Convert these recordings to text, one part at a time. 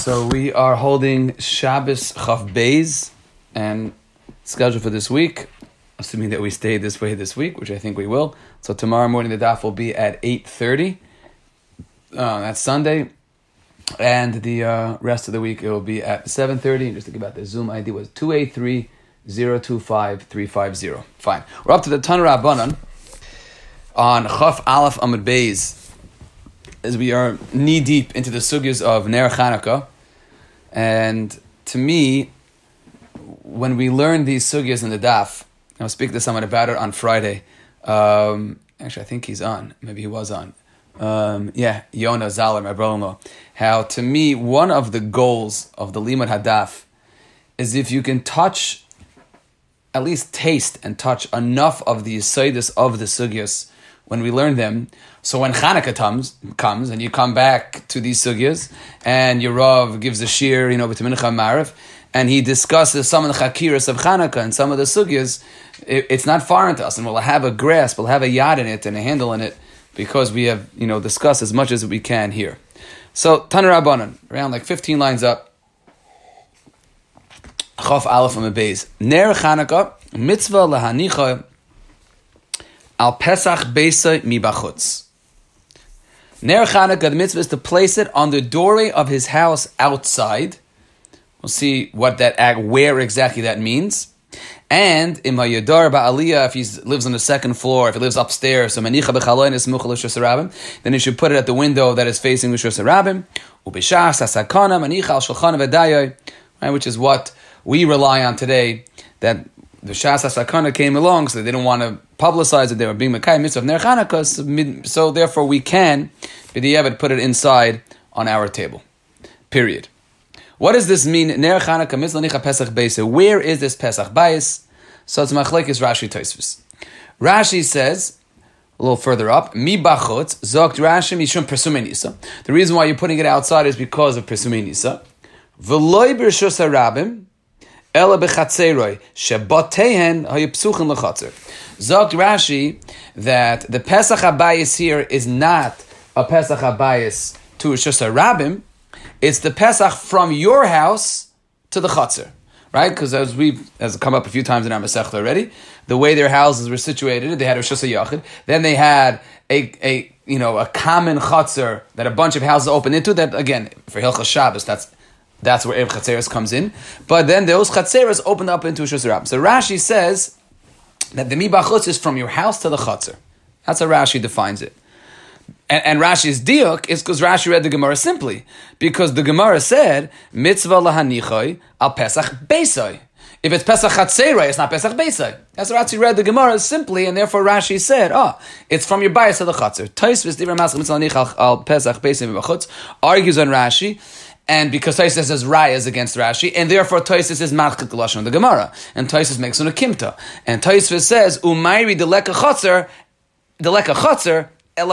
So we are holding Shabbos Chav Beis and scheduled for this week, assuming that we stay this way this week, which I think we will. So tomorrow morning the daf will be at eight thirty. Uh, that's Sunday, and the uh, rest of the week it will be at seven thirty. And just think about the Zoom ID was two eight three zero two five three five zero. Fine. We're up to the Tanur Rabbanan on Chaf Aleph Amud Beis as we are knee deep into the sugyas of Ner Chanukah. And to me, when we learn these sugyas in the daf, I'll speak to someone about it on Friday. Um, actually, I think he's on. Maybe he was on. Um, yeah, Yona Zaler, my brother-in-law. How to me, one of the goals of the Limud Hadaf is if you can touch, at least taste and touch enough of the Yisaidis of the sugyas when we learn them. So when Hanukkah comes, comes and you come back to these sugyas, and your Rav gives a shir, you know, with Mincha Marif, and he discusses some of the chakiras of Hanukkah and some of the sugyas, it, it's not foreign to us, and we'll have a grasp, we'll have a yad in it and a handle in it, because we have, you know, discussed as much as we can here. So Tanur Rabbanan, around like 15 lines up, Chaf Aleph. Ner Chanukah, mitzvah lahanicha al Pesach Beisa mibachutz. Ner Chanukah, the mitzvah is to place it on the doorway of his house outside. We'll see what that where exactly that means. And in Yadar Ba'aliyah, if he lives on the second floor, if he lives upstairs, so Manicha is then he should put it at the window that is facing Rabim. Ubishas Asakana Manicha Al Shulchan right, which is what we rely on today. That the Shas Asakana came along, so they didn't want to publicize that they were being Mekai Mitzvah of Ner Chanukah, so therefore we can, B'diavad, put it inside on our table. Period. What does this mean? Ner Chanukah Mitzvah Nicha Pesach Beis. Where is this Pesach Bayis? So it's Machlekes Rashi Tosfos. Rashi says, a little further up, Mi bachutz zokt Rashi mishum Pesumei Nisa. The reason why you're putting it outside is because of Pesumei Nisa. V'loy b'rishus harabim, ela b'chatzeroi, shebatehen hayipsuchen l'chatzer. Zokt Rashi that the Pesach Habayis here is not a Pesach Habayis to Rishus harabim, it's the Pesach from your house to the Chatzar right? Because as we has come up a few times in our Masechta already, the way their houses were situated, they had a Shus Yachid. Then they had a, a you know a common chutzner that a bunch of houses open into. That again for Hilchas Shabbos, that's that's where Erev Chatzeres comes in. But then those Chatzeres open up into Shus Rab. So Rashi says that the mibachutz is from your house to the Chatzer. That's how Rashi defines it. And, and Rashi's diuk is because Rashi read the Gemara simply because the Gemara said mitzvah lahanichoy al pesach beisoy. If it's Pesach Chatzerei, it's not Pesach Beisai. That's what Rashi read the Gemara simply, and therefore Rashi said, oh, it's from your bias of the Chatzer. Tosfos Divra Mask Mitzvah al Pesach Beisai B'chutz argues on Rashi, and because Tosfos says Rayas against Rashi, and therefore Tosfos is Machkat Lashon the Gemara, and Tosfos makes an Akimta. And Tosfos says, Umayri the Leka Chatzer, the Leka Chatzer, that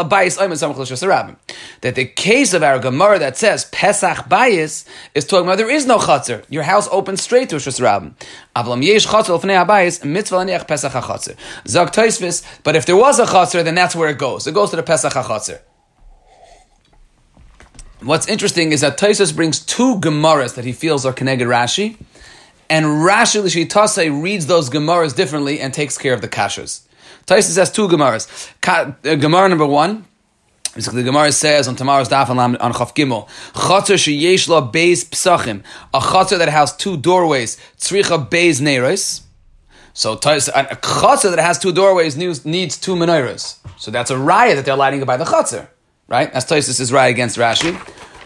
the case of our Gemara that says Pesach Bayis is talking about there is no chatzar. Your house opens straight to Shus Rabbim. Avlam yesh chatzar l'fnei habayis mitzvah l'niach Pesach hachatzar. Zog Tosfos, but if there was a chatzar, then that's where it goes. It goes to the Pesach hachatzar. What's interesting is that Tosfos brings two Gemaras that he feels are connected Rashi, and Rashi Lishitase reads those Gemaras differently and takes care of the kashas. Tosfos has two Gemaras. Uh, Gemara number one, the Gemara says on tomorrow's daf on Chaf Gimel, Chatzar sheyesh beis psachim, a chatzar that has two doorways, tzricha beis neiros. So a chatzar that has two doorways needs, two menorahs. So that's a riot that they're lighting by the chatzar, right? As Tosfos is right against Rashi.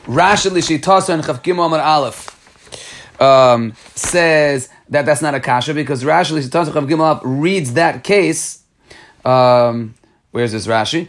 Rashi lishitasa and Chaf Gimel Amar Aleph um, says that that's not a kasha because Rashi lishitasa Chaf Gimel reads that case um, where's this Rashi?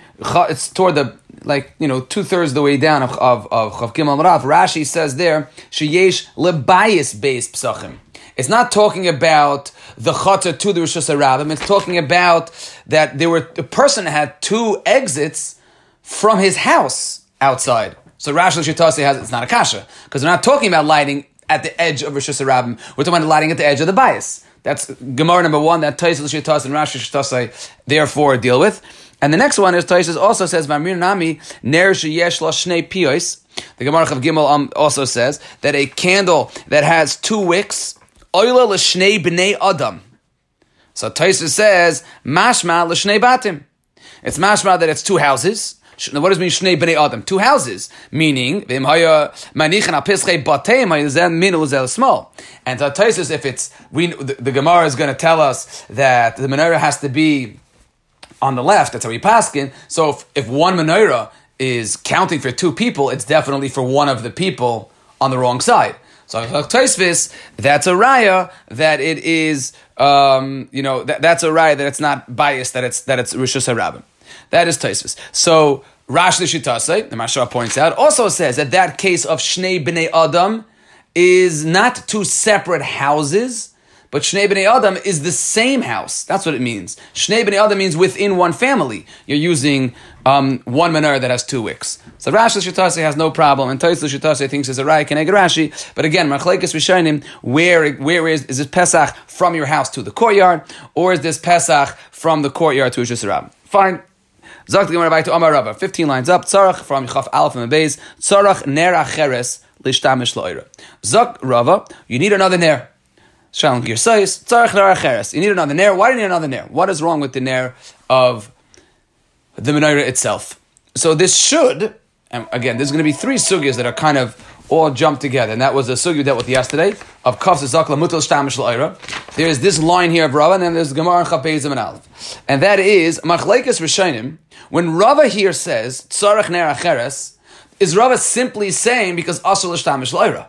It's toward the like you know two thirds the way down of of of Chav Gimel Marav. Rashi says there sheyesh lebayis based psachim. It's not talking about the chata to the Rabbim. It's talking about that there were a person had two exits from his house outside. So Rashi Shitasi has it's not a kasha because we're not talking about lighting at the edge of Rishus Rabbim. We're talking about lighting at the edge of the bias. That's Gemara number one that Taisel Shitas and Rashi Shitasai therefore deal with. And the next one is Tosfos also says, Mamir Nami, Ner Sheyesh Shnei. The Gemara of Gimel um, also says that a candle that has two wicks, Oila L'Shnei B'nei Adam. So Tosfos says, Mashma L'Shnei Batim. It's mashma that it's two houses. What does mean shnei bnei adam? Two houses, meaning zen min zel small. And Tosfos, if it's we, the, the Gemara is going to tell us that the menorah has to be on the left. That's how we paskin. So if, if one menorah is counting for two people, it's definitely for one of the people on the wrong side. So Tosfos, that's a raya that it is, um, you know, that, that's a raya that it's not biased, that it's that it's rishus harabim. That is Tosfos. So Rash the the Mashra points out, also says that that case of Shnei B'nei Adam is not two separate houses, but Shnei B'nei Adam is the same house. That's what it means. Shnei B'nei Adam means within one family. You're using um, one manor that has two wicks. So Rashi Shitase has no problem, and Tais Shitase thinks it's a Rai Keneg Rashi. But again, Machlekes Rishonim, where where is is this Pesach from your house to the courtyard, or is this Pesach from the courtyard to Shusarab? Fine. Zak the Gemara to Amar Rava, 15 lines up, Tzarach from Chaf Aleph and Beis, Tzarach Ner Acheres Lishtamish Loira. Zak Rava, you need another Ner. Shalom Girsais, Tzarach Ner Acheres. You need another Ner. Why do you need another Ner? What is wrong with the Ner of the menorah itself? So this should, and again, there's going to be three sugyas that are kind of all jump together. And that was the sugi we dealt with yesterday of Kaf Zakla Mutal Shtamish La'ira. There's this line here of Rava, and then there's Gemara Chapezim and Aleph. And that is, Machlekes Rishonim, when Rava here says, Tzarech Ner Acheres, is Rava simply saying because Asur Shtamish La'ira?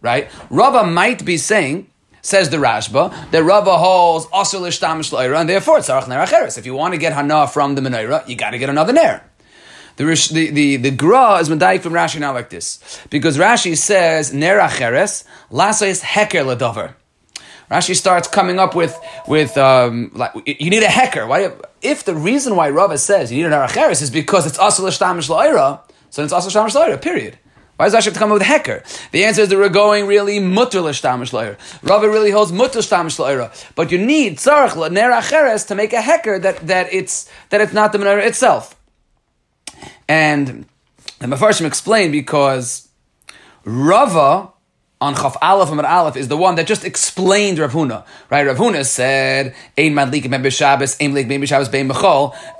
Right? Rava might be saying, says the Rashba, that Rava holds Asur Shtamish La'ira, and therefore Tzarech Ner Acheres. If you want to get Hana from the Menorah, you got to get another Ner. The, the, the, the Gra is medayik from Rashi now like this. Because Rashi says, Nera cheres, lasais heker ledover. Rashi starts coming up with, with um, like, you need a heker. Why, if the reason why Rava says you need an aracheres is because it's asal shtamish la'ira, so it's also shtamish la'ira, period. Why does Rashi have to come up with heker? The answer is that we're going really mutter l'shtamish la'ira. Rava really holds mutter l'shtamish la'ira. But you need tzarech ner acheres to make a heker that, that, it's, that it's not the menorah itself. And the Mefarshim explained because Rava on Chaf Aleph and Aleph is the one that just explained Rav Huna. Right? Rav Huna said, Ein Madlik Ben Ein Madlik Ben Shabbos Ben.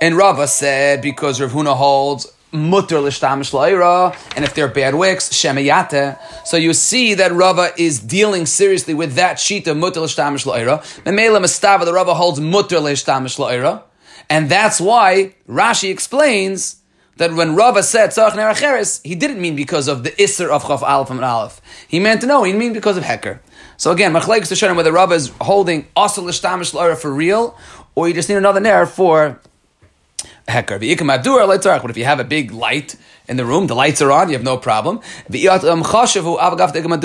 And Rava said, because Rav Huna holds mutter l'shtamish la'ira, and if they're bad wicks, shemayate. So you see that Rava is dealing seriously with that sheet of mutter l'shtamish la'ira. Memela mastava, the Rava holds mutter l'shtamish la'ira. And that's why Rashi explains that when Rava said Tzarech Neracheres, he didn't mean because of the Isser of Chaf Aleph and Aleph. He meant to no, he meant because of Heker. So again, Machlekes to show whether Rava is holding Asal Ishtamish Lara for real, or you just need another Ner for Heker. But if you have a big light in the room, the lights are on, you have no problem. But Adam Chashav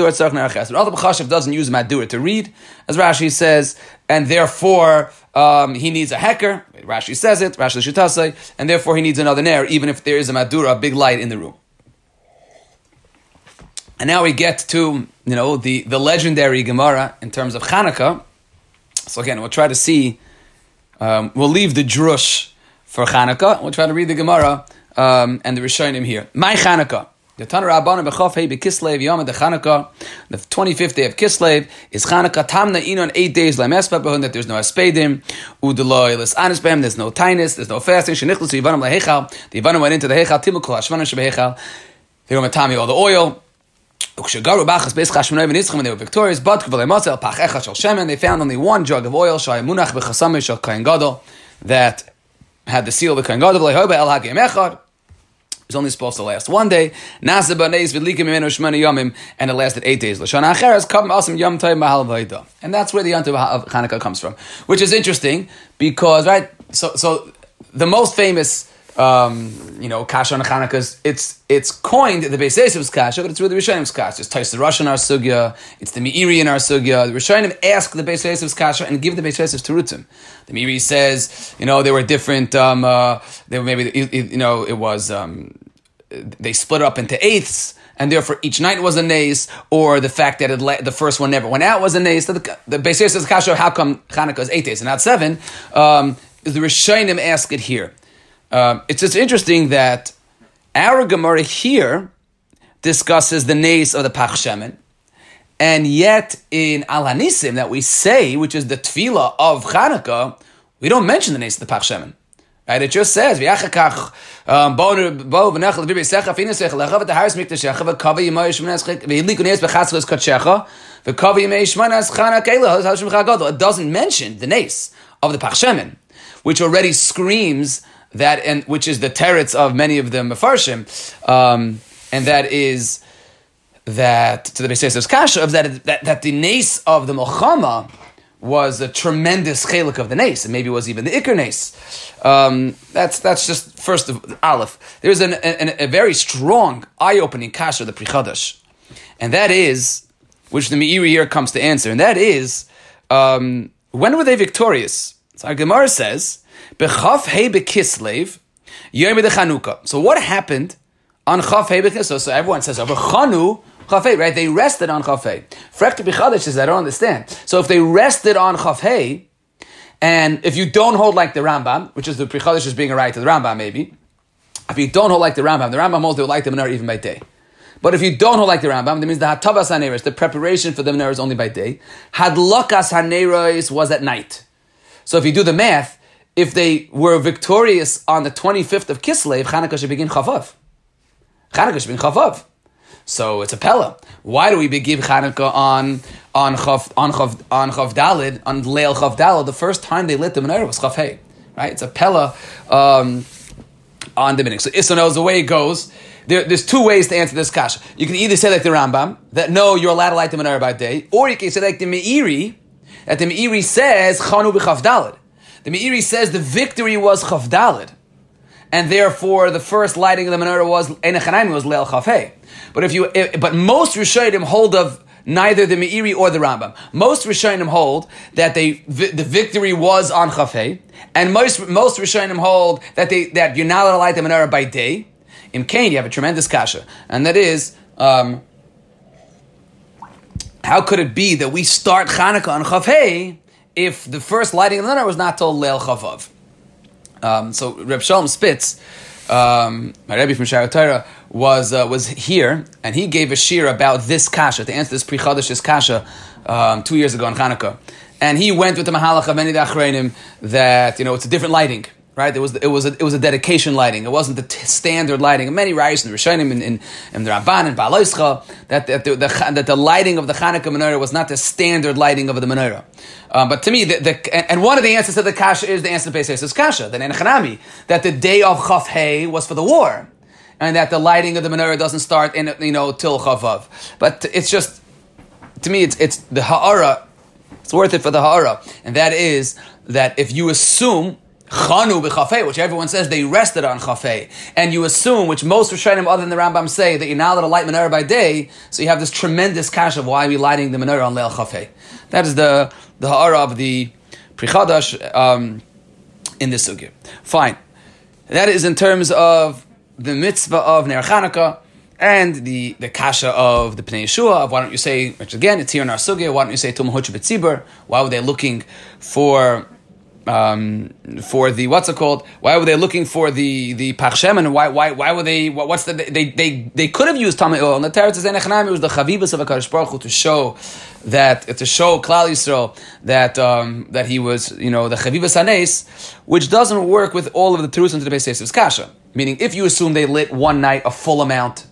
doesn't use Madur to read, as Rashi says, and therefore um, he needs a hecker. Rashi says it, Rashi Shitase, and therefore he needs another nair, even if there is a madura, a big light in the room. And now we get to you know the, the legendary Gemara in terms of Hanukkah. So again, we'll try to see. Um, we'll leave the drush for Hanukkah. We'll try to read the Gemara um, and the Rishonim here. My Hanukkah. The Tanur Rabbanim Bechof Hey Bekislev Yom the Chanukah, the 25th day of Kislev is Chanukah Tamna Inon eight days Lemespa Behun that there's no Aspedim Udeloy Les Anis there's no Tainus there's no fasting. Shenichlis Yivanim Lehechal the Yivanim went into the Hechal Timul Kol Hashvanim Shebehechal they were Matami all the oil. Ukshegaru Bachas Beis Chashmonay V'Nitzchim when they were victorious but Kvalei Mosel Pach they found only one jug of oil Shai Munach B'Chasamei Shal Kain Gadol that had the seal of the Kain Gadol Lehoba El Hagim Echad was only supposed to last one day. And it lasted eight days. Yom. And that's where the yom of Hanukkah comes from, which is interesting because right. So so the most famous. Um, you know, kasha on Hanukkah, it's it's coined the Beis Yosef's kasha, but it's really the Rishonim's kasha. It's Tais the Russian our sugya, it's the Meiri in our sugya. The Rishonim ask the Beis Yosef's kasha and give the Beis Yosef's terutim. The Meiri says, you know, there were different. Um, uh, there maybe you know it was um, they split up into eighths and therefore each night was a nace, or the fact that the first one never went out was a nace. So the, the Beis says, Kasha, how come Hanukkah is eight days and not seven? Um, the Rishonim ask it here. Um, it's just interesting that our Gemara here discusses the nays of the Pach Shemen, and yet in Al Hanisim that we say, which is the tefillah of Chanukah, we don't mention the nays of the Pach Shemen. Right? It just says, "V'yachakach um, bo v'nechel v'bi secha lecha v'hidliku nes chana keila chagadol." It doesn't mention the nace of the Pachshemen, which already screams that, and which is the teretz of many of the Mefarshim, um, and that is that to the Beis Kasha of that, that that the nace of the Mochama was a tremendous chelik of the nace, and maybe was even the ikr nace. Um, that's that's just first of aleph. There's an, an, a very strong, eye-opening kasha the prichadash, and that is which the Meiri here comes to answer, and that is um, when were they victorious? So our Gemara says bechaf hey bekislev yom de Chanukah. So what happened on chaf hey bekislev? So everyone says over Chanu Chafei, right? They rested on Chafei. Frekta Bichadish says, I don't understand. So if they rested on Chafei, and if you don't hold like the Rambam, which is the Prichadish is being a right to the Rambam, maybe, if you don't hold like the Rambam, the Rambam holds they would like the Menorah even by day. But if you don't hold like the Rambam, that means the Hatavas Haneros, the preparation for the Menorah is only by day. Hadlakas Haneros was at night. So if you do the math, if they were victorious on the 25th of Kislev, Chanukah should begin Chavav. Chanukah should begin Chavav. So it's a pella. Why do we give Hanukkah on on chav on chav on chav dalid on leil chav dalid? The first time they lit the menorah was chav hey, right? It's a pella um, on the minute. So Issa knows the way it goes. There, there's two ways to answer this kasha. You can either say like the Rambam that no, you're allowed to light the menorah by day, or you can say like the Meiri that the Meiri says chanu b'chav dalid. The Meiri says the victory was chav dalid, and therefore the first lighting of the menorah was enechanaim was leil chav. But if you, if, but most Rishonim hold of neither the Meiri or the Rambam. Most Rishonim hold that they the victory was on Chafei, and most most Rishonim hold that they that you're not allowed to light the menorah by day. In Cain, you have a tremendous kasha, and that is. Um, how could it be that we start Hanukkah on Chafei if the first lighting of the menorah was not till Leil Chavav? Um, so Reb Shalom Spitz, um, my Rebbe from Sharatara, was uh, was here, and he gave a shir about this kasha to answer this pre Chadash's kasha um, two years ago on Hanukkah, and he went with the mahalach of many achreinim that you know it's a different lighting. Right, it was it was a, it was a dedication lighting. It wasn't the t- standard lighting. Many in the Rishonim and in, the Ramban and Ba'aloischa that that the, the, that the lighting of the Hanukkah menorah was not the standard lighting of the menorah. Um, but to me, the, the, and one of the answers to the kasha is the answer to Pesach is kasha, the Nenechanami, that the day of Chaf was for the war and that the lighting of the menorah doesn't start in you know till chavav. But it's just to me, it's it's the ha'ara. It's worth it for the ha'ara, and that is that if you assume Chanu b'chafei, which everyone says they rested on chafei, and you assume, which most Rishonim other than the Rambam say, that you're not allowed to light menorah by day, so you have this tremendous cash of why are we lighting the menorah on leil chafei. That is the the ha'ara of the prichadash um, in this sugya. Fine, that is in terms of the mitzvah of Ner Chanukah and the, the kasha of the Pnei Yeshua of why don't you say, which again, it's here in our sugya, why don't you say Tum Betzibur? Why were they looking for um, for the what's it called? Why were they looking for the the pachshem and why why why were they? What, what's the they they they could have used tamei oil. And the teretz It was the chavibus of Hakadosh Baruch Hu to show that to show Klal Yisrael that um, that he was you know the chavibus hanes, which doesn't work with all of the truths into the basis kasha. Meaning, if you assume they lit one night a full amount,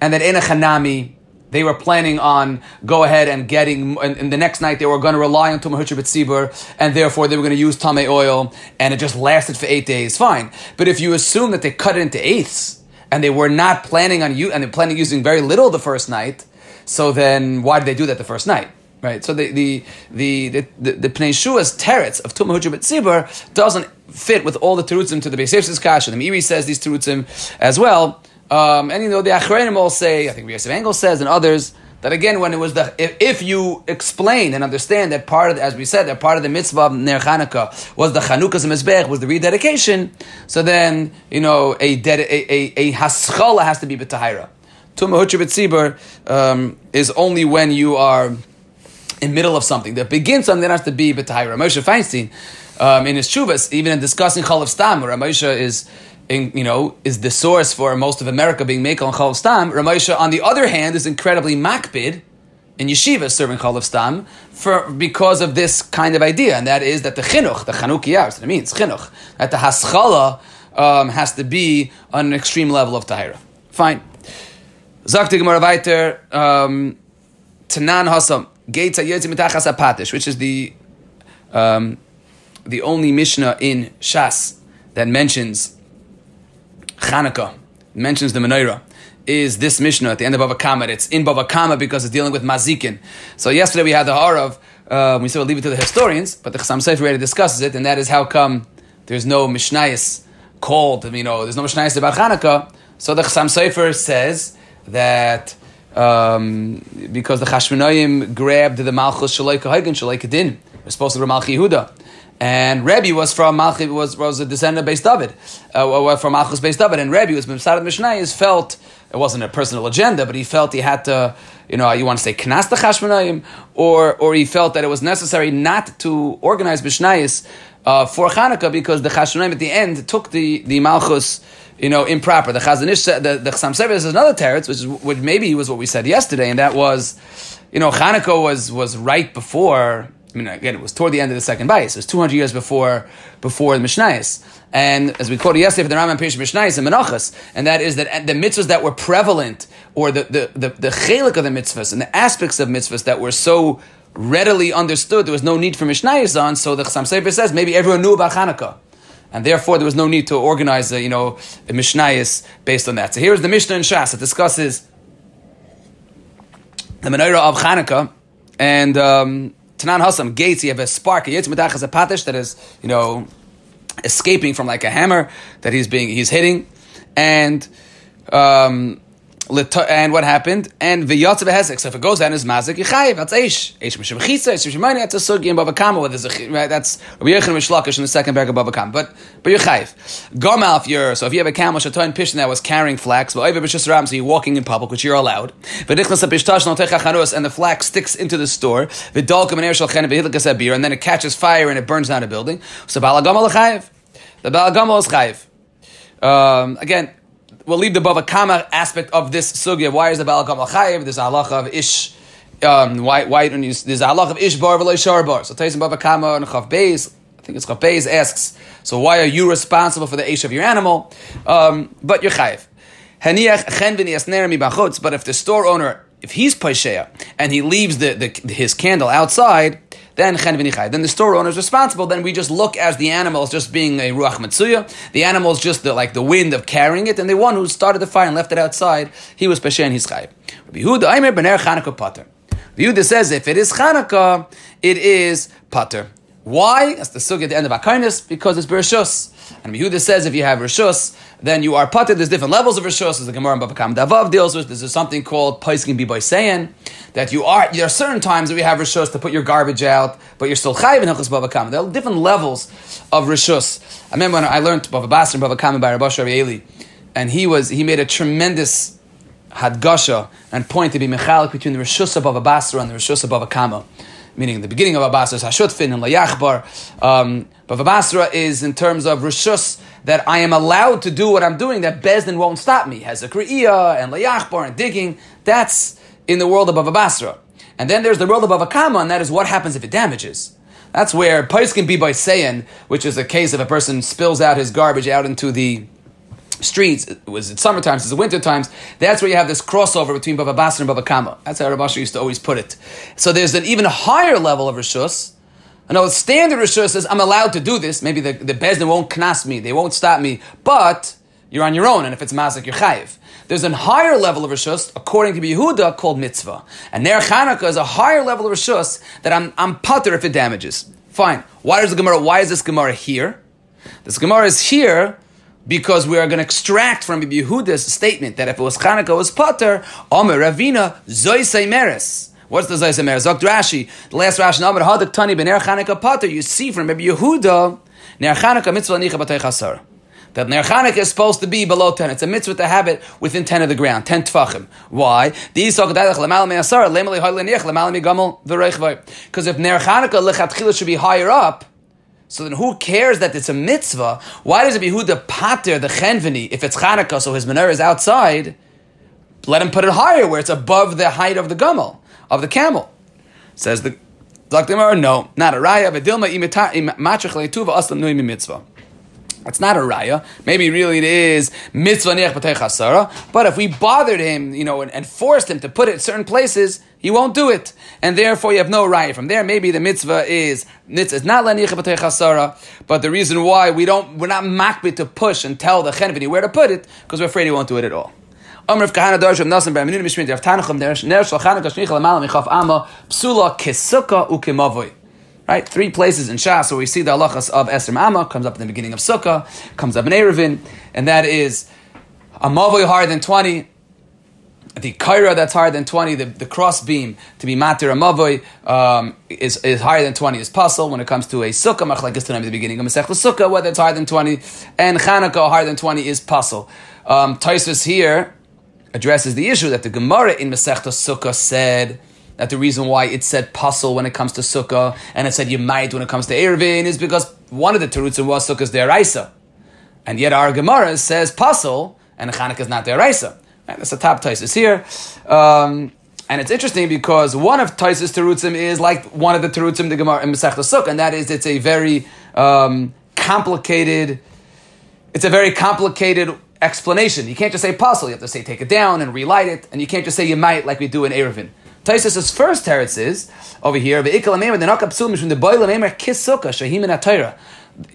and that in a chanami they were planning on go ahead and getting, and, and the next night they were going to rely on Tumah Hutra and therefore they were going to use Tame oil, and it just lasted for eight days, fine. But if you assume that they cut it into eighths, and they were not planning on you, and they're planning using very little the first night, so then why did they do that the first night? Right, so the the the the the, the Pnei teretz of Tumah Hutra doesn't fit with all the terutzim to the Beis Yosef's kasha. The Meiri says these terutzim as well. Um, and you know the Achreinim all say, I think Yosef Engel says, and others that again, when it was the if, if, you explain and understand that part of as we said that part of the mitzvah of Ner Chanukah was the Chanukah's mizbech was the rededication, so then you know a dedi- a, a, a haschala has to be b'tahira. Tumah Hutra um, is only when you are in middle of something that begins something that has to be b'tahira. Moshe Feinstein um, in his chuvas, even in discussing chalav stam, where Moshe is in, you know, is the source for most of America being Mekel and Chalav Stam. Ramesha, on the other hand, is incredibly makbid in yeshiva serving Chalav Stam for, because of this kind of idea, and that is that the chinuch, the chanukiyah, that's what it means, chinuch, that the haschala um, has to be on an extreme level of tahira. Fine. Zakti Gemara weiter, um, Tanan Hasam, Gates Mitachas Apatish, which is the um, the only Mishnah in Shas that mentions Chanukah, mentions the menorah, is this Mishnah at the end of Bava Kama. It's in Bava Kama because it's dealing with Mazikin. So yesterday we had the Harav, uh, we said we'll leave it to the historians, but the Chassam Sofer already discusses it, and that is how come there's no Mishnayis called, you know, there's no Mishnayis about Chanukah. So the Chassam Sofer says that um, because the Chashmonaim grabbed the Malchus Shalaika Hagen Shalaika Din, to be Malchi Yehuda. And Rebbe was from Malchi, was, was a descendant based David, uh, from Malchus based David, and Rebbe was Mimsad Mishnayis felt it wasn't a personal agenda, but he felt he had to, you know, you want to say knas the Chashmonaim, or or he felt that it was necessary not to organize Mishnayis uh, for Hanukkah because the Chashmonaim at the end took the the Malchus you know, improper. The Chazon Ish, the, the Chassam Sofer is another teretz, which is which maybe was what we said yesterday, and that was, you know, Hanukkah was was right before I mean, again, it was toward the end of the second bias. It was 200 years before before the Mishnayos. And as we quoted yesterday for the Rambam Pirish Mishnayos and Menachas, and that is that the mitzvahs that were prevalent, or the, the, the, the chelik of the mitzvahs and the aspects of mitzvahs that were so readily understood, there was no need for Mishnayos on, so the Chassam Sofer says maybe everyone knew about Hanukkah. And therefore, there was no need to organize, a, you know, a Mishnayos based on that. So here's the Mishnah in Shas. It discusses the menorah of Hanukkah, and um, Tanan Hasam gates, you have a spark, a yitzmatach a patish that is, you know, escaping from like a hammer that he's being he's hitting, and um, and what happened? And v'yotze v'hesek. So if it goes down as mazik, yichayiv. That's eish. Eish m'shem chitza. Eish money. That's a sugi in Bava Kama. There's a right. That's Rabbi Yechon Mishlakish in the second paragraph of Bava Kama. But but yichayiv. Gomal if you're so if you have a camel shatoin pishin that was carrying flax, but over b'shus ram, so you're walking in public, which you're allowed. V'dichnas apishtash no techacharus, and the flax sticks into the store. V'dolkim and ershal chen v'hidlikas beer, and then it catches fire and it burns down a building. So balagomal chayiv. The balagomal is chayiv. Um, again, we'll leave the Bava Kama aspect of this sugya. Why is the Baal Kama Chayiv? There's a halacha of Ish. Um, why? Why? There's a halacha of Ish bar v'lo Shar bar. So Taisim Bava Kama and Chav Beis. I think it's Chav Beis asks. So why are you responsible for the Ish of your animal? Um, but you're Chayiv. But if the store owner, if he's paisheya and he leaves the, the his candle outside then chen v'nichai. Then the store owner is responsible. Then we just look as the animal as just being a ruach matsuya. The animal is just the, like the wind of carrying it, and the one who started the fire and left it outside, he was peshe and he's chayv. Yehuda Aimer. Yehuda says if it is Chanukah, it is pater. Why? That's the sugya at the end of Akarnis, because it's Bereshus. And Yehuda says if you have Rishus, then you are pater. There's different levels of Rishus, as the Gemara in Babakam Davav deals with. There's something called Paiskin Biboy saying that you are, there are certain times that we have Rishus to put your garbage out, but you're still Chayiv in Hilchas Babakam. There are different levels of Rishus. I remember when I learned Bava Basra and Babakam by Rabbi Eli, and he was, he made a tremendous hadgasha and point to be mechalik between the Rishus of Bava Basra and the Rishus of Bava Kama meaning the beginning of Abasra is Hashutfin and Layachbar. Um, but Abasra is in terms of Rishus, that I am allowed to do what I'm doing, that Bezdin won't stop me. Kriya and Layachbar and digging. That's in the world of Abasra. And then there's the world of Avakama, and that is what happens if it damages. That's where Pais can be by saying, which is a case if a person spills out his garbage out into the streets, was it summer times, it's winter times, that's where you have this crossover between Bava Basra and Bava Kama. That's how Rav used to always put it. So there's an even higher level of Rishus. I know standard Rishus says, I'm allowed to do this. Maybe the, the Bezdin won't knas me, they won't stop me, but you're on your own, and if it's mazik, you're chayiv. There's a higher level of Rishus, according to Yehuda, called mitzvah. And Ner Chanukah is a higher level of Rishus that I'm, I'm putter if it damages. Fine. Why does the Gemara, why is this Gemara here? This Gemara is here because we are going to extract from Yehuda's statement that if it was Chanukah, it was Potter, Omer Ravina, Zoisei Meres. What's the Zoisei Meres? Zok Rashi, the last Rashi, Omer Hadak Tani Ben Chanukah Potter, you see from Rabbi Yehuda, Ner Mitzvah Nicha Batei Chasar. That Ner Chanukah is supposed to be below 10. It's a mitzvah to have it within 10 of the ground, 10 tfachim. Why? Because if Ner Chanukah should be higher up, So then who cares that it's a mitzvah? Why does it behove the pater, the chenveni, if it's Chanukah, so his menorah is outside, let him put it higher where it's above the height of the gummel, of the camel. Says the Dr. no, not a raya, but dilma imachach leituva aslam nui mitzvah. It's not a raya. Maybe really it is mitzvah nech. But if we bothered him, you know, and, and, forced him to put it in certain places, he won't do it, and therefore you have no raya from there. Maybe the mitzvah is mitzvah is not chasara, but the reason why we don't we're not makbid to push and tell the chenvini where to put it because we're afraid he won't do it at all. Amr of Kahana Darsham Nasan B'Aminun Mishmin Dev Tanachim Ner Shal Chanukah Shnichel Amal Michaf Amma Psula Kesuka Ukemavoy. Right? Three places in Shas where we see the halachas of Esrim Amma, comes up in the beginning of Sukkah, comes up in Erevin, and that is a Mavoy higher than 20, the Kaira that's higher than 20, the, the cross beam to be Matir Mavoy um, is, is higher than 20 is puzzle when it comes to a Sukkah, Machlekes at the beginning of Masech Sukkah, whether it's higher than 20, and Chanukah higher than 20 is puzzle. Um, Tosfos here addresses the issue that the Gemara in Masechta Sukkah said that the reason why it said puzzle when it comes to sukkah and it said you might when it comes to erevin is because one of the terutzim was sukkah's deraisa, and yet our Gemara says puzzle and Chanukah is not deraisa. Right, that's the top Tosfos here. Um, and it's interesting because one of Tosfos terutzim is like one of the terutzim the Gemara in Masechta Sukkah, and that is it's a very um, complicated. It's a very complicated explanation. You can't just say puzzle. You have to say take it down and relight it, and you can't just say you might like we do in Erevin. Tosfos' first teretz is over here. The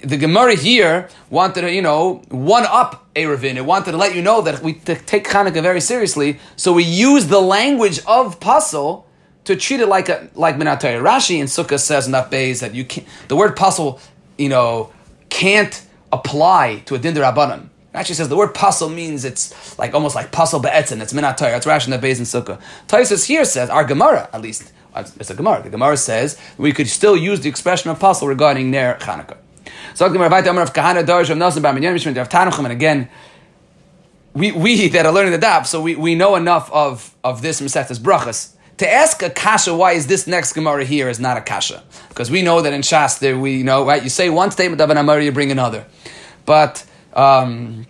The Gemara here wanted to, you know, one up Erevin. It wanted to let you know that we take Hanukkah very seriously. So we use the language of puzzle to treat it like a like Minatayra. Rashi in Sukkah says in that base that you can't. The word puzzle, you know, can't apply to a Dinder Rabbanim. Actually says the word puzzle means it's like almost like puzzle be'etzin. It's minat Torah. It's Rashi in the Sukkah. Tosfos here says our Gemara at least. Uh, it's a Gemara. The Gemara says we could still use the expression of puzzle regarding Ner Chanukah. So Gemara of Kahana Darsh of Mishmin of Tanuchim and again. We, we that are learning the dap, so we, we know enough of, of this Masechtas Brachas to ask a kasha why is this next Gemara here is not a kasha because we know that in Shas there we know right you say one statement of an Amar you bring another, but um,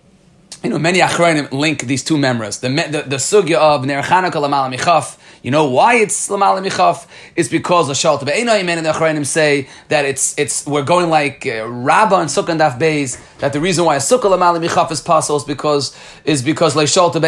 you know, many achronim link these two memories. The, the, the sugya of Ner Chanukah Lamal Michaf, you know why it's Lamal Michaf? It's because the Shalta Be'enoim and the achronim say that it's, it's, we're going like uh, Rabbah and Sukkah and Daf Beis, that the reason why a Sukkah Lamal Michaf is possible is because, is because Le Shalta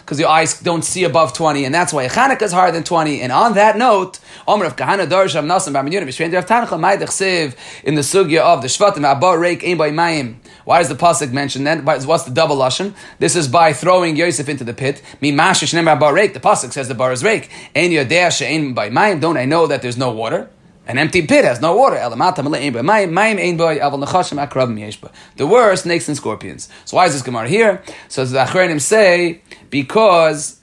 because your eyes don't see above 20, and that's why Chanukah is higher than 20. And on that note, Omer of Kahana Darsham Nasan Ba'minyonim, B'Shvein Rav Tanachah, Maidach Siv, in the sugya of the Shvatim, Abba Reik, Ein Mayim, why does the pasuk mention that? What's the double lashon? This is by throwing Yosef into the pit. The pasuk says the bar is rake. By. Don't I know that there's no water? An empty pit has no water. The worst snakes and scorpions. So why is this Gemara here? So the Achronim say because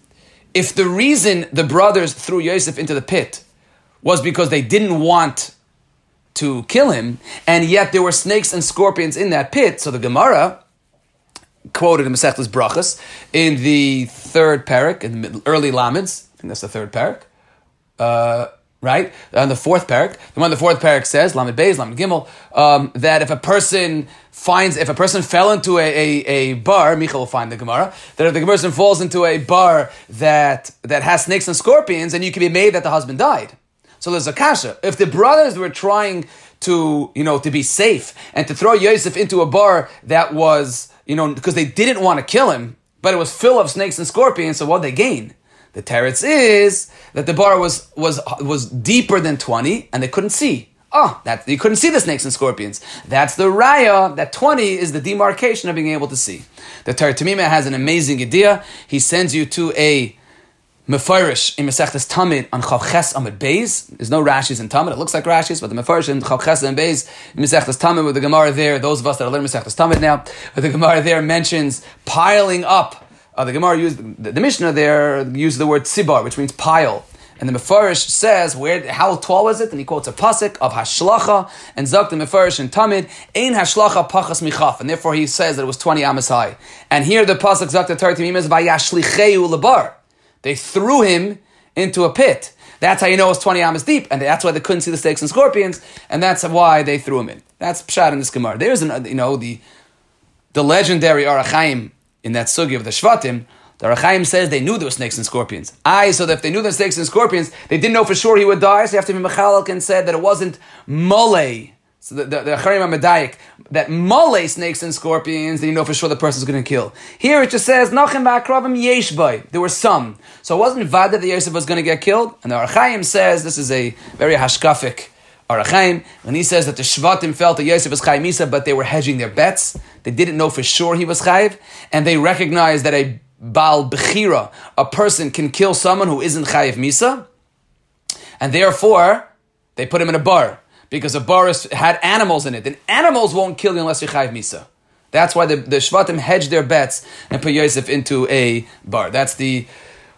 if the reason the brothers threw Yosef into the pit was because they didn't want to kill him, and yet there were snakes and scorpions in that pit. So the Gemara quoted in Masechtas Brachas in the third parak, in the early Lamids, I think that's the third parak, uh, right? On the fourth parak, the one the fourth parak says, Lamed Beis, Lamed Gimel, um, that if a person finds, if a person fell into a, a, a bar, Michal will find the Gemara, that if the person falls into a bar that, that has snakes and scorpions, then you can be made that the husband died. So there's a kasha. If the brothers were trying to, you know, to be safe and to throw Yosef into a bar that was, you know, because they didn't want to kill him, but it was full of snakes and scorpions, so what they gain? The teretz is that the bar was was was deeper than 20 and they couldn't see. Oh, that you couldn't see the snakes and scorpions. That's the raya. That 20 is the demarcation of being able to see. The Torah Tamima has an amazing idea. He sends you to a Mefarish in Masechtas Tamid on Chav Ches Amid Beis. There's no Rashi's in Tamid. It looks like Rashi's, but the Mefarish in Chav Ches and Beis in Masechtas Tamid with the Gemara there. Those of us that are learning Masechtas Tamid now, but the Gemara there mentions piling up. Uh, the Gemara used the, the Mishnah there used the word tzibar, which means pile. And the Mefarish says where how tall was it? And he quotes a pasuk of Hashlacha and Zak the Mefarish in Tamid, Ein Hashlacha Pachas Michaf. And therefore he says that it was 20 amas high. And here the pasuk Zak the Tartimim is Vayashlicheu Lebar. They threw him into a pit. That's how you know it's 20 amas deep, and that's why they couldn't see the snakes and scorpions, and that's why they threw him in. That's pshat in this Gemara. There's an, you know, the the legendary Ohr HaChaim in that sugi of the Shvatim, the Ohr HaChaim says they knew there were snakes and scorpions. I, so that if they knew there were snakes and scorpions, they didn't know for sure he would die, so you have to be Mechalak and said that it wasn't Mole. So the, the, the Acharim that Mole snakes and scorpions, then you know for sure the person's going to kill. Here it just says, Nachim Ba'akravim Yeshbai. There were some. So it wasn't Vada that Yosef was going to get killed. And the Ohr HaChaim says, this is a very hashkafic Arachaim, when he says that the Shvatim felt that Yosef was Chayiv Misa, but they were hedging their bets. They didn't know for sure he was Chayiv, and they recognized that a Baal Bechira, a person can kill someone who isn't Chayiv Misa, and therefore they put him in a bar because a bar is, had animals in it. And animals won't kill you unless you're Chayiv Misa. That's why the, the Shvatim hedged their bets and put Yosef into a bar. That's the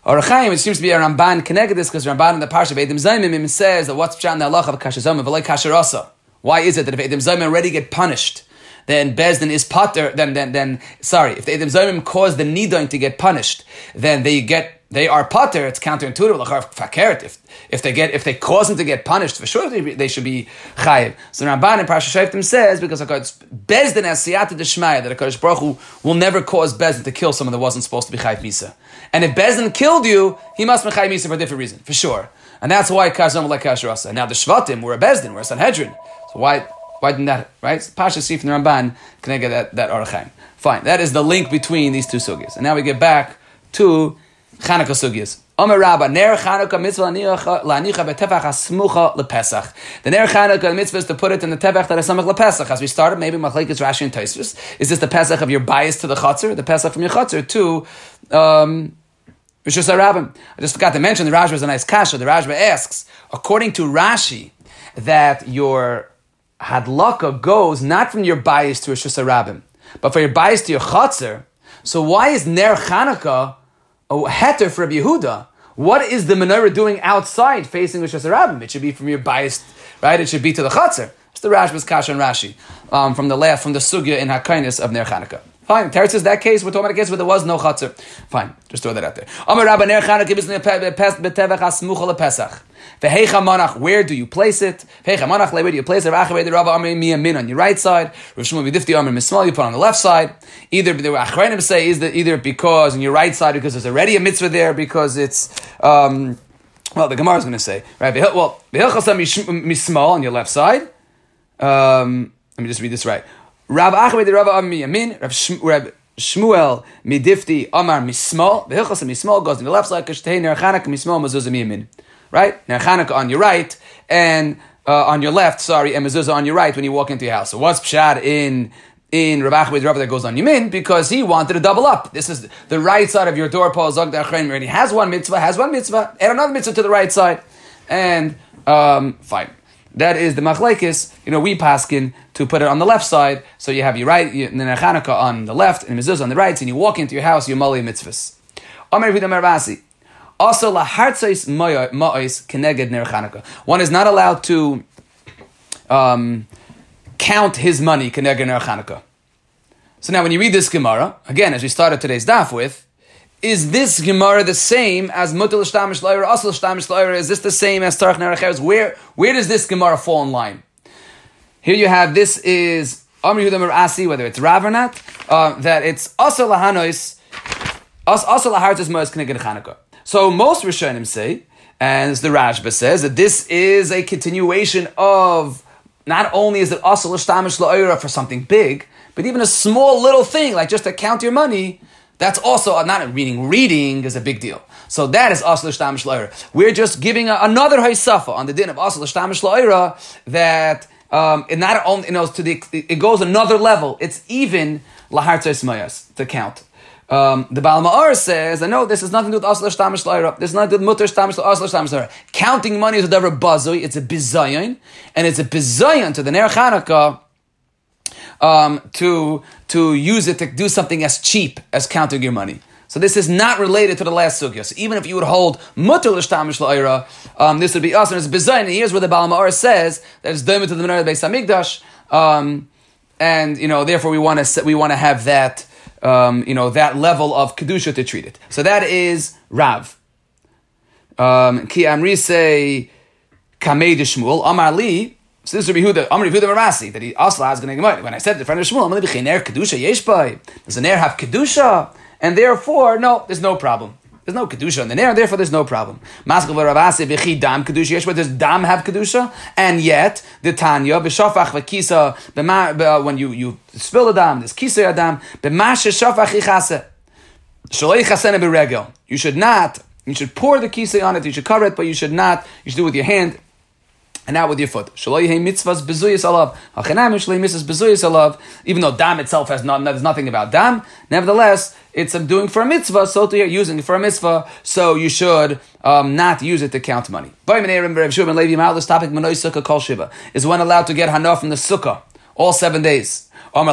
Ohr HaChaim, it seems to be a Ramban connected this because Ramban in the Parsha of Edim Zaymim says that what's Pshat the Allah of Kashazam, V'lai Kasharasa. Why is it that if Edim Zaymim already get punished, then Bezdin is potter, then, then, then, sorry, if the Edim Zaymim cause the Nidoin to get punished, then they get, they are potter, it's counterintuitive. If, if they get, if they cause them to get punished, for sure they, should be chayiv. So Ramban in Parsha Shaytim says, because Bezdin has siyata deshmaya, that HaKadosh Baruch Hu will never cause Bezdin to kill someone that wasn't supposed to be chayiv misa. And if Bezdin killed you, he must be chayiv misa for a different reason, for sure. And that's why Kazam like Kashrasa. Now the Shvatim were a Bezdin, were a Sanhedrin. So why, why didn't that, right? Pasha see from the Ramban, can I get that, that Ohr HaChaim? Fine. That is the link between these two sugyas. And now we get back to Chanukah sugyas. Omer Rabba, Ner Chanukah mitzvah lanicha betefach asmucha lepesach. The Ner Chanukah mitzvah is to put it in the tefach that is samach lepesach. As we started, maybe machlekes Rashi and Tosfos. Is this the pesach of your bias to the chutzner, the pesach from your chutzner to um, Rishus Rabbim? I just forgot to mention the Rashba is a nice kasha. The Rashba asks, according to Rashi, that your hadlaka goes not from your bias to Rishus Rabbim, but for your bias to your chutzner. So why is Ner Chanukah heter for Rabbi Yehuda? What is the menorah doing outside facing Rishus Rabbim? It should be from your bias, right? It should be to the chutzner. It's the Rashba's kasha and Rashi um, from the last from the sugya in Hakainis of Ner Chanukah. Fine. Teretz says that case, we're talking about a case where there was no chatzir. Fine. Just throw that out there. Amar Rabba Ner Chanukah Bisnei Betevach Asmucha LePesach. Vehecha manach, where do you place it? Vehecha manach, where do you place it? Rachavei Rabba Amar Min on your right side. Rav Shmuel B'difti Amar Mismal, you put on the left side. Either the Achreinim say is that either because on your right side because there's already a mitzvah there because it's. Um, well, the Gemara is going to say, right? Well, Mismal on your left side. Um, let me just read this right. Rav Achmed Rav Am Yamin, Rav Shmuel Midifti Amar Mismal. The Hilchas Mismal goes on the left side. Mismal Mezuzah. Right, Nerchanak on your right and uh, on your left. Sorry, and Mezuzah on your right when you walk into your house. So what's pshat in? in Rav Achmed Rav that goes on Yamin because he wanted to double up. This is the right side of your doorpost. Zog Achrein already has one mitzvah, has one mitzvah, and another mitzvah to the right side, and um, fine. That is the machlekes. You know, we paskin to put it on the left side, so you have your right, you, the Chanukah on the left, and mezuzah on the right, and you walk into your house, you mali mitzvahs. Omer Rabasi. Also, lahartzais ma'ois keneged ner Chanukah. One is not allowed to um, count his money keneged ner Chanukah. So now, when you read this Gemara, again, as we started today's daf with, is this Gemara the same as Mutal Shtamish Loira, Asal Shtamish Loira? Is this the same as Tarch Neracheres? Where, where does this Gemara fall in line? Here you have, this is Amr Yehuda Asi, whether it's Rav or not, uh, that it's Asal Lahanois, Asal Lahartis Moes Kneged Chanukah. So most Rishonim say, and as the Rashba says, that this is a continuation of, not only is it Asal Shtamish Loira for something big, but even a small little thing, like just to count your money, that's also not reading. Reading is a big deal. So that is asl shtam shloira. We're just giving a, another haysafa on the din of asl shtam shloira that um, it not only you know to the it goes another level. It's even lahartzes mayas to count. Um, the Baal Ma'ar says, I know this has nothing to do with Asla Shtam Shloira. This is nothing to do with Mutter Shtam Asla Shtam Shloira. Counting money is whatever bazoi. It's a bizayon, and it's a bizayon to the Ner Chanukah um, to to use it to do something as cheap as counting your money. So this is not related to the last sugya. So even if you would hold mutter l'shtamish la'ira, um, this would be awesome. It's bizayin. Here's where the Baal Ma'or says that it's doimah to the Menorah Beis Hamikdash, um, and you know therefore we want to we want to have that um, you know that level of kedusha to treat it. So that is Rav. Um, Ki Amri say Kamei Shmuel Amar Li. So this is Rabbi Huda, Amri Huda Marasi, that he also has going to get. When I said the friend of Shmuel, Li B'chein Er Kedusha Yeshbai. Does the air have Kedusha? And therefore, no, there's no problem. There's no kedusha in the nair, therefore there's no problem. Maskal v'ravasi v'chi dam kedusha. Yes, but does dam have kedusha? And yet the Tanya b'shafach v'kisa when you you spill the dam, there's kisa adam b'mashe shafach ichase. Shaloi chasene b'regel. You should not. You should pour the kisa on it. You should cover it, but you should not. You should do it with your hand and not with your foot. Mitzvahs bezuyas alav. Mitzvahs alav. Even though dam itself has not, there's nothing about dam, nevertheless, it's I'm doing for a mitzvah, so to you're using it for a mitzvah, so you should um, not use it to count money. This topic, is one allowed to get hana from the sukkah all seven days. Being a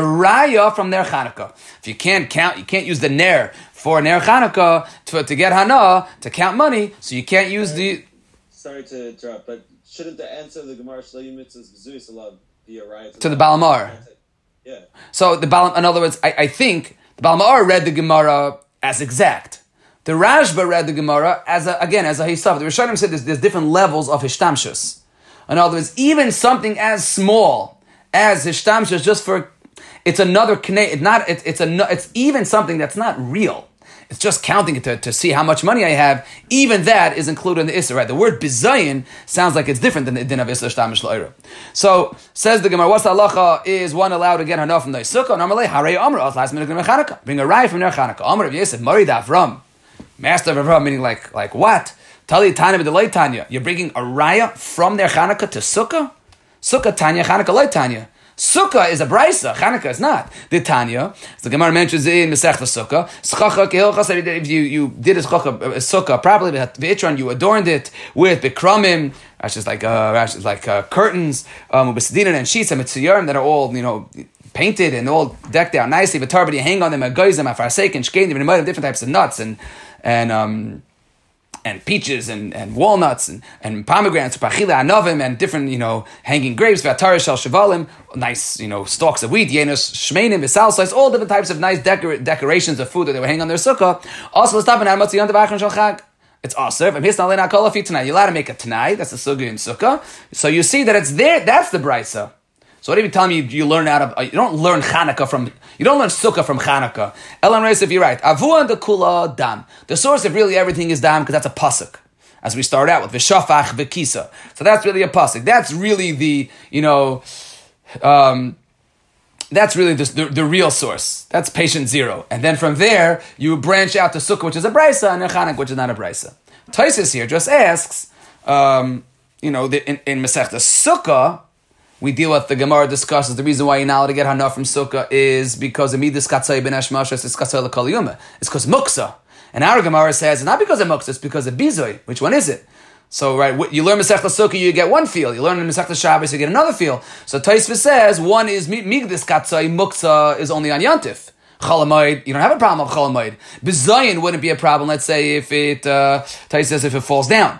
raya from their Chanukah. If you can't count, you can't use the ner for ner Chanukah to, to get hana to count money, so you can't use the. Sorry to interrupt, but shouldn't the answer of the Gemara Shleim Mitzvahs be a raya to, the Baal HaMaor? Yeah. So the Balam, in other words, I, I think the Baal HaMaor read the Gemara as exact. The Rashba read the Gemara as a, again as a Hisav. The Rishonim said there's, there's different levels of Hishtamshus. In other words, even something as small as Hishtamshus, just for it's another It's not. It's it's a. It's even something that's not real. It's just counting it to, to see how much money I have. Even that is included in the Issa, right? The word bizayin sounds like it's different than the din of Issa Shtamish Loira. So, says the Gemara, what's the halacha? Is one allowed to get enough from the Sukkah? Normally, Hare Amr, last minute Chanukah. Bring a rye from their Chanukah. Amr of Yosef, Maridaf Ram. Master of Avram, meaning like, like what? Tali Tanya the Tanya. You're bringing a raya from their Chanukah to Sukkah? Sukkah Tanya, Chanukah Leit Tanya. Sukkah is a brisa. Chanukah is not. The Tanya, the Gemara mentions in Masech Sukkah, if you, you did a sukkah properly, v'itron, you adorned it with bikramim, that's just like uh, that's like uh, curtains, um, and sheets and mitziyarim that are all you know painted and all decked out nicely. But you hang on them a goizim, a farsek, and shkein, different types of nuts and and um, and peaches and, and walnuts and, and pomegranates, anovim, and different, you know, hanging grapes, vatarish shal shavalim, nice, you know, stalks of wheat, yenus, shmeinim, visalsais, all different types of nice decor- decorations of food that they were hanging on their sukkah. Also, let's stop and amatzi on the vachon shal It's awesome. I'm hisna lena kol tonight. You're allowed to make a tonight. That's the sugi in sukkah. So you see that it's there. That's the brisa. So what are you telling me you, learn out of, uh, you don't learn Chanukah from, you don't learn Sukkah from Hanukkah. Elan Reis, if you're right. Avu and the Kula Dam. The source of really everything is Dam because that's a pasuk. As we start out with Vishafach Vikisa. So that's really a pasuk. That's really the, you know, um, that's really the, the, the, real source. That's patient zero. And then from there, you branch out to Sukkah, which is a brisa, and a Chanukah, which is not a brisa. Tosfos here just asks, um, you know, the, in, in Masechta Sukkah, we deal with the Gemara discusses the reason why you're not allowed to get hana from sukkah is because of midas katzay ben eshmashas is katzay lekaliyuma. It's because muksa. And our Gemara says it's not because of muksa, it's because of bizoy. Which one is it? So right, you learn Masechta Sukkah, you get one feel. You learn Masechta Shabbos, you get another feel. So Tosfos says one is migdis katzay, muksa is only on yantif. Chalamoid, you don't have a problem of chalamoid. Bizayin wouldn't be a problem. Let's say if it uh, says if it falls down,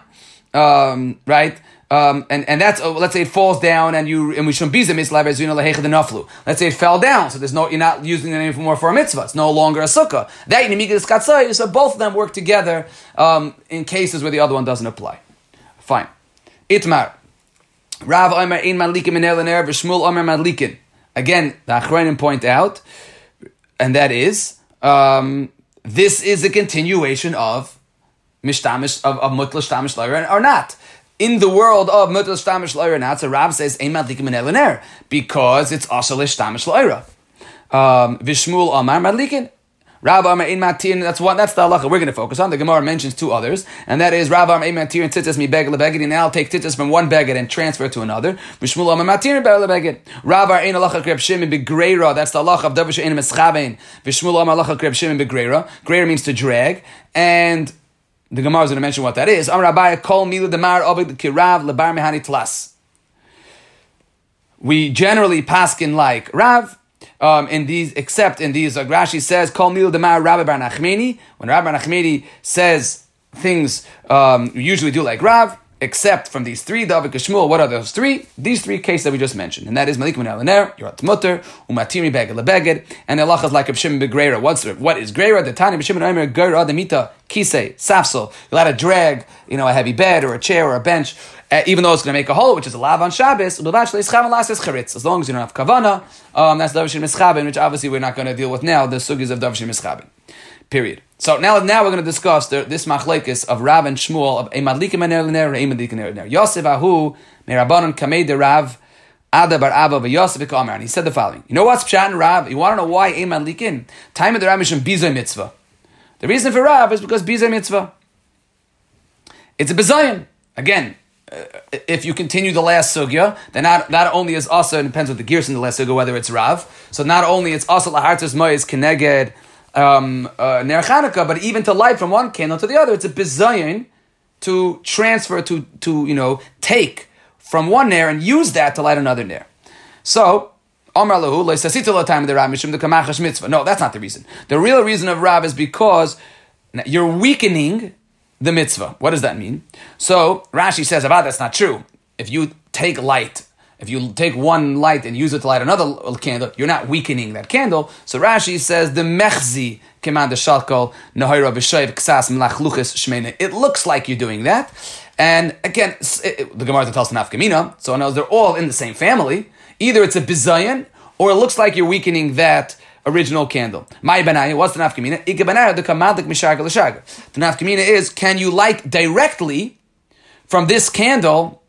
um, right? Um, and, and that's uh, let's say it falls down and you and we shouldn't be naflu. Let's say it fell down, so there's no you're not using it anymore for a mitzvah. It's no longer a sukkah. That katzai, so both of them work together um, in cases where the other one doesn't apply. Fine. Itmar. Rav Omer ein madlikin min elaner v'shmul Omer madlikin. Again, the Achronim point out, and that is um, this is a continuation of mishtamish of, of mutla shtamish or not in the world of Mutal Shtamish Loira now, so Rav says, Ein Madlikim in because it's also Lishtamish Loira. Um, Vishmul Amar Madlikin. Rav Amar Ein Matir, that's one, that's the halacha we're going to focus on. The Gemara mentions two others, and that is Rav Amar Ein Matir and Tzitzis Mi Beged Lebeged, and I'll take Tzitzis from one Beged and transfer it to another. Vishmul Amar Matir Beged Lebeged. Rav Amar Ein Halacha Kreb Shimon Begreira, that's the halacha of Davish Ein Meschabein. Vishmul Amar Halacha Kreb Shimon Begreira. Greira means to drag, and the Gemara is going to mention what that is. Kirav lebar mehani tlas. We generally paskin like Rav um, in these, except in these. Uh, Rashi says kol milu demar Rabbi Bar Nachmeni. When Rabbi Bar Nachmeni says things, um, usually do like Rav. Except from these three, David Shmuel, what are those three? These three cases that we just mentioned. And that is Malik min Alaner, Yorat Mutter, Umatiri Beged Lebeged, and Allah is like a Shimon Begreira. What's what is Greira? The Tani B'Shimon Omer, Geira, the Mita, Kisei, Safsel. Allowed to drag, you know, a heavy bed or a chair or a bench, uh, even though it's going to make a hole, which is a lav on Shabbos, as long as you don't have kavana, um, that's Davshim Mischabin, which obviously we're not going to deal with now, the sugis of Davshim Mischabin. Period. So now, now we're going to discuss the, this machlekes of Rav and Shmuel of Emadlikim and Erliner, Emadlikim and. Yosef Ahu, Merabanon Kamei de Rav, Ada bar Abba, Yosef Ikamer. And he said the following. You know what's Pshat and Rav? You want to know why Emadlikin? Time of the Rav Mishim Bizay Mitzvah. The reason for Rav is because Bizay Mitzvah. It's a Bizayin. Again, uh, if you continue the last sugya, then not, not only is also, it depends on the gears in the last sugya, whether it's Rav. So not only it's also Lahartas Moyes Keneged um, uh, Ner but even to light from one candle to the other, it's a bizayin to transfer, to, to you know, take from one Ner and use that to light another Ner. So, Omar Lahu, Leisasitala time the Rab Mishim, the Kamachash Mitzvah. no, that's not the reason. The real reason of Rav is because you're weakening the mitzvah. What does that mean? So Rashi says about that's not true. If you take light, if you take one light and use it to light another candle, you're not weakening that candle. So Rashi says the mechzi command the shalkol ksas. It looks like you're doing that, and again, it, the Gemara tells nafkamina. So I know they're all in the same family. Either it's a bizayan or it looks like you're weakening that original candle. My benaya, what's the nafkamina? Benaya the kamadik l'shaga. The nafkamina is can you light directly from this candle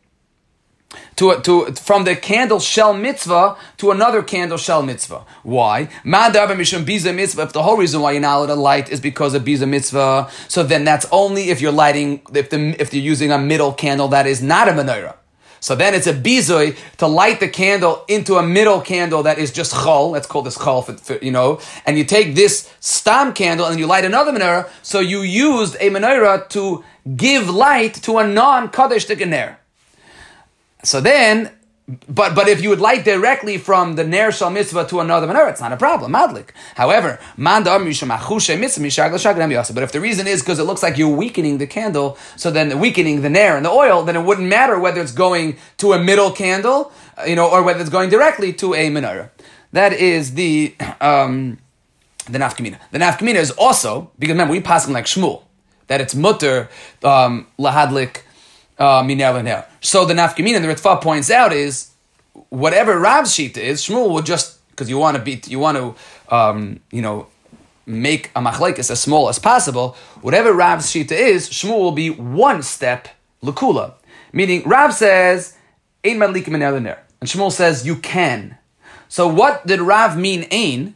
to, to from the candle shell mitzvah to another candle shell mitzvah. Why? mitzvah. If the whole reason why you're not allowed to light is because of biza mitzvah, so then that's only if you're lighting if the if you're using a middle candle that is not a menorah. So then it's a bizoy to light the candle into a middle candle that is just chol. Let's call this chol, for, for, you know. And you take this stam candle and you light another menorah. So you used a menorah to give light to a non-kaddish ner. So then, but but if you would light directly from the ner shal mitzvah to another menorah, it's not a problem, madlik. However, But if the reason is because it looks like you're weakening the candle, so then weakening the ner and the oil, then it wouldn't matter whether it's going to a middle candle, uh, you know, or whether it's going directly to a menorah. That is the um, the nafkamina. The nafkamina is also because remember we pass like Shmuel that it's mutter um, lahadlik uh, So the nafkamin and the Ritva points out is whatever Rav's sheet is, Shmuel would just because you want to be you want to um, you know make a machlekes as small as possible. Whatever Rav's shita is, Shmuel will be one step lakula. Meaning Rav says ein madlikim and Shmuel says you can. So what did Rav mean ein?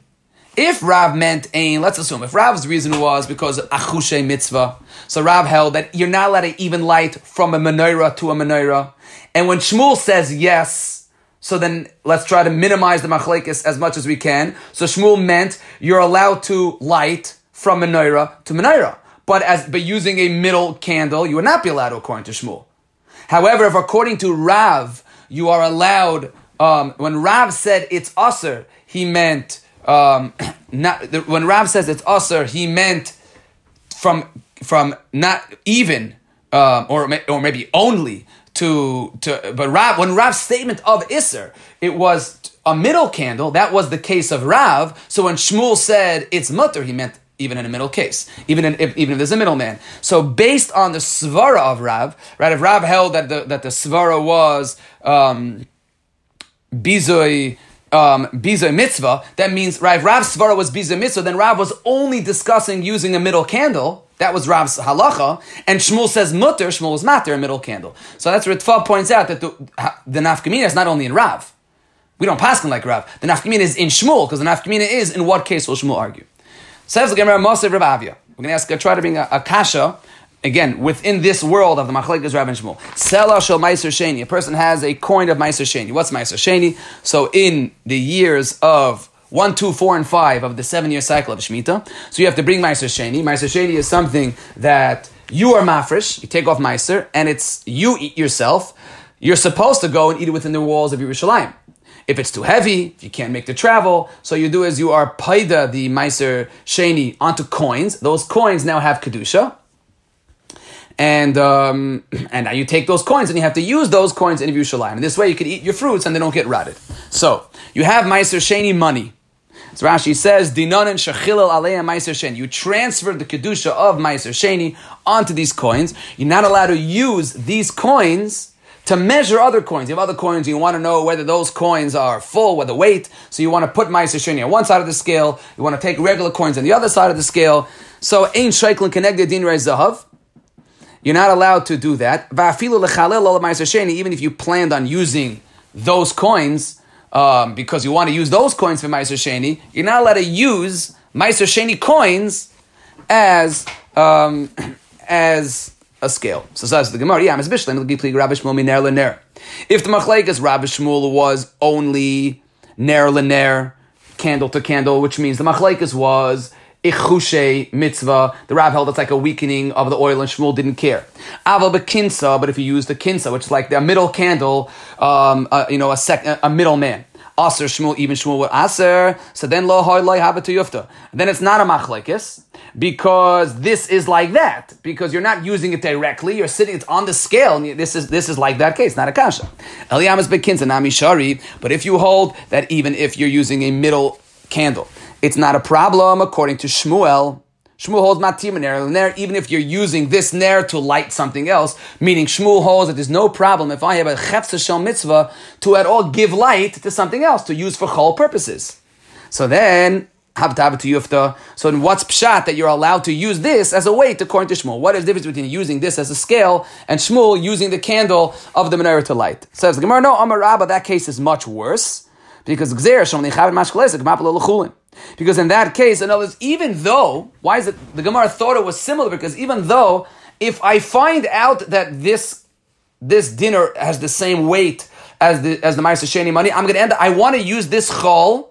If Rav meant ain, let's assume if Rav's reason was because achushe mitzvah, so Rav held that you're not allowed to even light from a menorah to a menorah. And when Shmuel says yes, so then let's try to minimize the machlekes as much as we can. So Shmuel meant you're allowed to light from menorah to menorah, but as but using a middle candle, you would not be allowed according to Shmuel. However, if according to Rav you are allowed, um, when Rav said it's usher, he meant um, not, the, when Rav says it's usher, he meant from from not even um, or or maybe only to to. But Rav, when Rav's statement of Isser, it was a middle candle. That was the case of Rav. So when Shmuel said it's mutter, he meant even in a middle case, even in, if, even if there's a middleman. So based on the svara of Rav, right? If Rav held that the that the svara was um, um, biza mitzvah, that means right, Rav's svara was biza mitzvah, then Rav was only discussing using a middle candle. That was Rav's halacha, and Shmuel says mutter, Shmuel was matter, a middle candle. So that's Ritva points out that the, the nafkamina is not only in Rav. We don't pass like Rav. The nafkamina is in Shmuel, because the nafkamina is in what case will Shmuel argue. Says the Gemara Moshe Rav Avia. We're going to ask, try to bring a, a kasha again, within this world of the Machlekes and Shmuel, Sela Shel Meiser Sheni, a person has a coin of Meiser Sheni. What's Meiser Sheni? So in the years of 1, 2, 4, and 5 of the seven year cycle of Shemitah, so you have to bring Meiser Sheni. Meiser Sheni is something that you are mafresh, you take off Meiser, and it's you eat yourself. You're supposed to go and eat it within the walls of Yerushalayim. If it's too heavy, if you can't make the travel, so you do is you are paida the Meiser Sheni onto coins. Those coins now have Kedusha And um, and now you take those coins and you have to use those coins in Yerushalayim. And this way you can eat your fruits and they don't get rotted. So you have Meiser Sheni money. So Rashi says, Dinanan shechilal aleya Meiser Sheni. You transfer the Kedusha of Meiser Sheni onto these coins. You're not allowed to use these coins to measure other coins. You have other coins, you want to know whether those coins are full, whether weight. So you want to put Meiser Sheni on one side of the scale. You want to take regular coins on the other side of the scale. So, Ein Sheiklin connected Din Zahav. You're not allowed to do that. Even if you planned on using those coins, um, because you want to use those coins for Meiser Sheni, you're not allowed to use Meiser Sheni coins as um, as a scale. So says the Gemara, yeah, If the machlekes Rabbi Shmuel was only ner lener, candle to candle, which means the machlekes was ichushe mitzvah. The Rav held it's like a weakening of the oil, and Shmuel didn't care. Aval bekinsa, but if you use the kinsa, which is like the middle candle, um, uh, you know, a sec, a middle man. Aser Shmuel, even Shmuel with Aser. So then lo loy have it to yufta. Then it's not a machlekes because this is like that because you're not using it directly. You're sitting. It's on the scale. this is this is like that case, not a kasha. Eliyam is bekinsa nami shari. But if you hold that even if you're using a middle candle, it's not a problem according to Shmuel. Shmuel holds matim ner even if you're using this ner to light something else. Meaning Shmuel holds that there's no problem if I have a chefza shel mitzvah to at all give light to something else to use for chol purposes. So then to yufta. So in what's pshat that you're allowed to use this as a weight according to Shmuel? What is the difference between using this as a scale and Shmuel using the candle of the menorah to light? Says the Gemara, no, Amar Rabba, that case is much worse because because in that case, in other words, even though, why is it, the Gemara thought it was similar, because even though, if I find out that this, this dinner has the same weight as the, as the Meiser Sheni money, I'm going to end I want to use this chol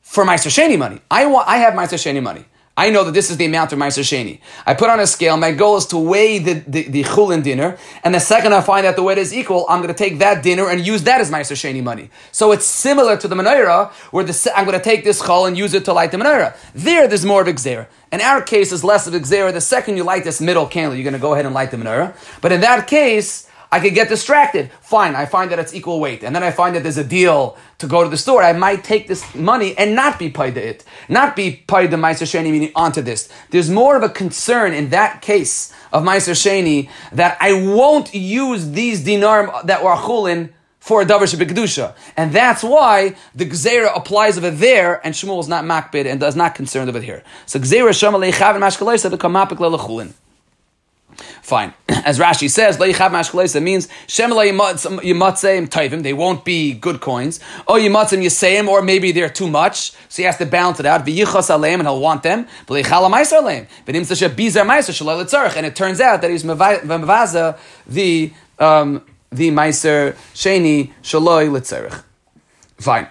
for Meiser Sheni money. I want, I have Meiser Sheni money. I know that this is the amount of Meiser Sheni. I put on a scale. My goal is to weigh the, the, the chulin dinner. And the second I find out the weight is equal, I'm going to take that dinner and use that as Meiser Sheni money. So it's similar to the menorah, where the, I'm going to take this chol and use it to light the menorah. There, there's more of exer. In our case, is less of exer. The second you light this middle candle, you're going to go ahead and light the menorah. But in that case, I could get distracted. Fine, I find that it's equal weight. And then I find that there's a deal to go to the store. I might take this money and not be paid to it. Not be paid the Meiser Sheni meaning onto this. There's more of a concern in that case of Meiser Sheni that I won't use these dinar that were chulin for a davar shebekdusha, and that's why the gzera applies over there, and Shmuel is not makbid and does not concerned of it here. So gzera shamalei chavin mashkalei become mapik. Fine. As Rashi says, Leichav Mashkalesa means Shemla Yimatzeim Taivim, they won't be good coins. Oh, Yimatzim Yisayim, or maybe they're too much. So he has to balance it out. V'yichas Aleim, and he'll want them. But Leichala Maiser Aleim. V'nim Sasha Bizar Maiser Shalal Tzarech. And it turns out that he's Mavaza the, um, the Maiser Sheni Shaloi Litzarech. Fine.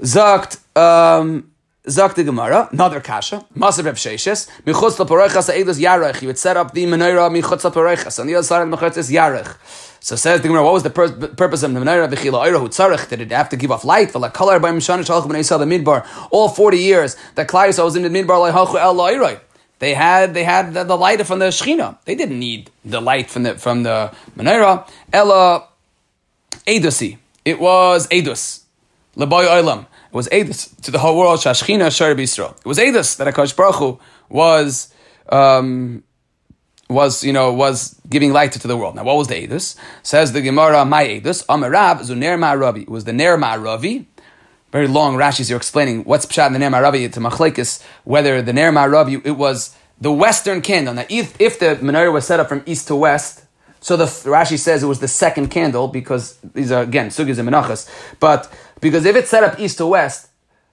Zakt, um, Zak the Gemara, another kasha, Masav Reb Sheshes, Michutz Laparechas Eidos Yarech. You would set up the menorah Michutz Laparechas. On the other side of the menorah Yarech. So says the Gemara, what was the pur- purpose of the menorah? V'chila Eira Hu Tzarech. Did it have to give off light? V'la Kalar by Mishana Shalach B'nei Yisrael the Midbar. All forty years that Klai was in the Midbar Lehachu El La'iroi. They had they had the, the, light from the Shechina. They didn't need the light from the from the menorah. Ella Eidosi. It was Eidos. Laboy It was Edis to the whole world. Shashchina Shar Yisrael. It was Edis that Hakadosh Baruch Hu was um, was you know was giving light to the world. Now, what was the Edis? Says the Gemara, my Edis, Amarab Zuner Ma'aravi. It was the Ner Ma'aravi. Very long Rashi's here explaining what's pshat in the Ner Ma'aravi to Machlekes, whether the Ner Ma'aravi it was the western candle. Now, if, if the menorah was set up from east to west, so the Rashi says it was the second candle because these are again sugis and menachas. But because if it's set up east to west,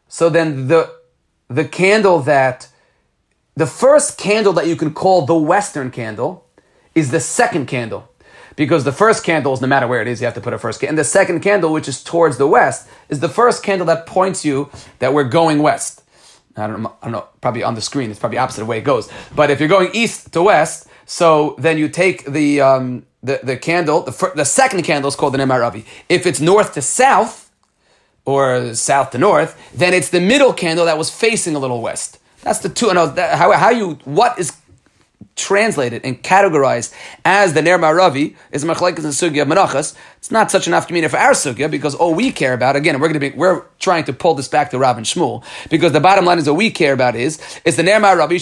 so then the the candle that the first candle that you can call the western candle is the second candle. Because the first candle is no matter where it is, you have to put a first candle. And the second candle, which is towards the west, is the first candle that points you that we're going west. I don't know, I don't know, probably on the screen, it's probably opposite way it goes. But if you're going east to west, so then you take the um, the, the candle, the, fir- the second candle is called the Nemaravi. If it's north to south, or south to north, then it's the middle candle that was facing a little west. That's the two. That, how, how you what is translated and categorized as the Ner Maravi is Machlekes and Sugya Menachas, it's not such an afkamina for our Sugya because all we care about, again, we're going to be, we're trying to pull this back to Rav and Shmuel because the bottom line is what we care about is, is the Ner Maravi,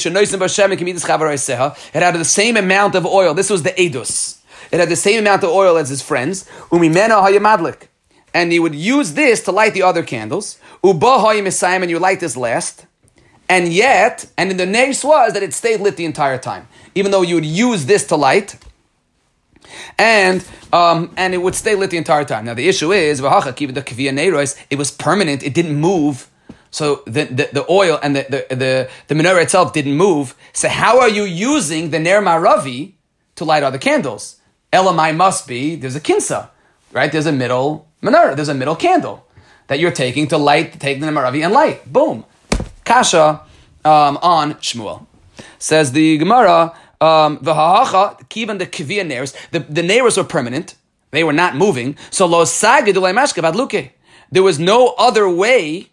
it had the same amount of oil. This was the Edus. It had the same amount of oil as his friends. Umimena hayamadlik. And he would use this to light the other candles. Uba hayamisayim, and you light this last. And yet, and in the nace was that it stayed lit the entire time. Even though you would use this to light, and um, and it would stay lit the entire time. Now the issue is it was permanent; it didn't move. So the, the, the oil and the, the, the, the menorah itself didn't move. So how are you using the ner maravi to light other candles? Elamai must be there's a kinsa, right? There's a middle menorah. There's a middle candle that you're taking to light, take the maravi and light. Boom, kasha um, on Shmuel. Says the Gemara, um, v'ha'acha, kivan the kivia neiros, the, the neiros were permanent, they were not moving, so lo. There was no other way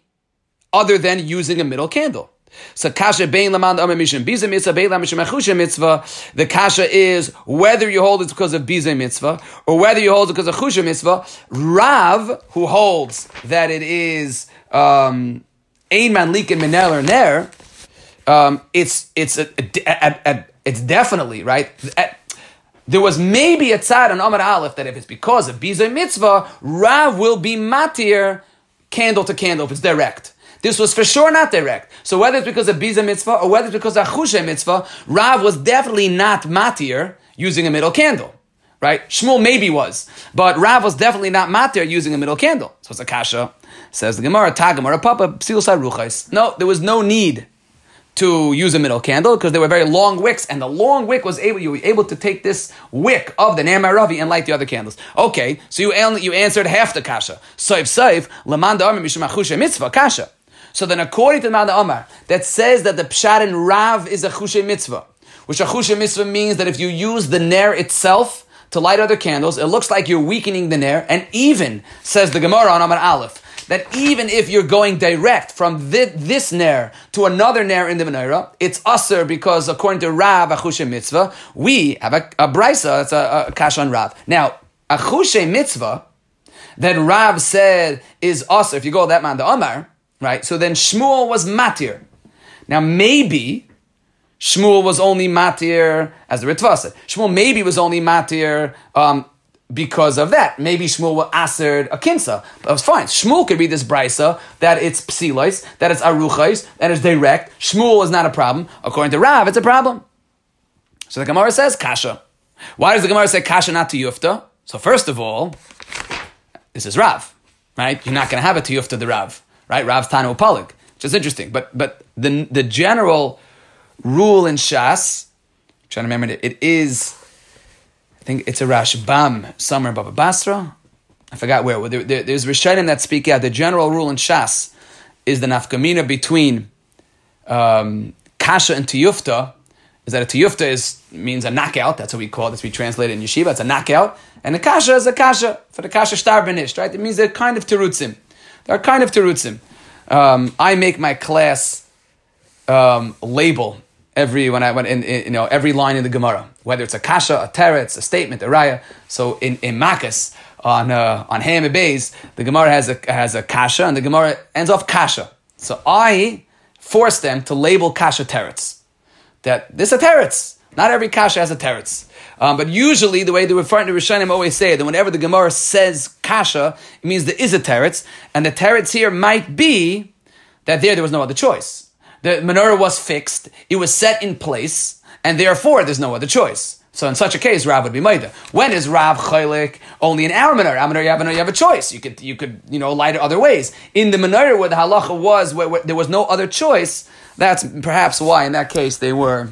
other than using a middle candle. So kasha bein lamand amamishim biza mitzvah bein lamishim mitzvah. The kasha is whether you hold it because of biza mitzvah or whether you hold it because of chusha mitzvah. Rav, who holds that it is um, ein likin minel or ner, um, it's it's a, a, a, it's definitely right. There was maybe a tzad on Amar Aleph that if it's because of Bizay Mitzvah, Rav will be matir candle to candle if it's direct. This was for sure not direct. So whether it's because of Biza Mitzvah or whether it's because of Chushe Mitzvah, Rav was definitely not matir using a middle candle. Right? Shmuel maybe was. But Rav was definitely not matir using a middle candle. So it's a kasha. Says the Gemara, Tagamara Papa, Psil No, there was no need to use a middle candle because they were very long wicks, and the long wick was able you were able to take this wick of the Ner Ravi and light the other candles. Okay, so you you answered half the kasha. Saif saif lamanda amar mishum mitzvah kasha. So then, according to the Amar, that says that the pshat in Rav is a chushe mitzvah, which a chushe mitzvah means that if you use the Ner itself to light other candles, it looks like you're weakening the Ner, and even says the Gemara on Amar Aleph that even if you're going direct from this, this ner to another ner in the menorah, it's usher because according to Rav Achushe Mitzvah, we have a, a brisa that's a, a kash on Rav. Now, Achushe Mitzvah that Rav said is usher. If you go that man the Omar, right? So then Shmuel was matir. Now maybe Shmuel was only matir as the Ritva said. Shmuel maybe was only matir. Um, because of that. Maybe Shmuel was assert a kinsa. But it's fine. Shmuel could read this brisa that it's psilois, that it's aruchais, that it's direct. Shmuel is not a problem. According to Rav, it's a problem. So the Gemara says kasha. Why does the Gemara say kasha not to yufta? So first of all, this is Rav, right? You're not going to have it to yufta the Rav, right? Rav's Tanu Palik, which is interesting. But but the the general rule in Shas, I'm trying to remember it, it is I think it's a Rashbam somewhere in Baba Basra. I forgot where. There, there, there's Rishonim that speak out. The general rule in Shas is the nafkamina between um, kasha and tiyufta is that a tiyufta is means a knockout. That's what we call it. That's what we translate it in yeshiva. It's a knockout, and a kasha is a kasha for the kasha star benished. Right? It means they're kind of terutzim. They're kind of terutzim. Um, I make my class um, label every when I went in, in, you know every line in the Gemara, whether it's a kasha, a teretz, a statement, a raya. So in in Makas on uh, on Ham Bays, the Gemara has a has a kasha, and the Gemara ends off kasha. So I force them to label kasha teretz. That this is a teretz. Not every kasha has a teretz. Um, but usually, the way the Rishonim always say that whenever the Gemara says kasha, it means there is a teretz, and the teretz here might be that there there was no other choice. The menorah was fixed, it was set in place, and therefore there's no other choice. So in such a case, Rav would be Maida. When is Rav Chaylik only in our menorah? Our menorah, you have, you have a choice. You could, you could, you know, light it other ways. In the menorah where the halacha was, where, where there was no other choice, that's perhaps why in that case they were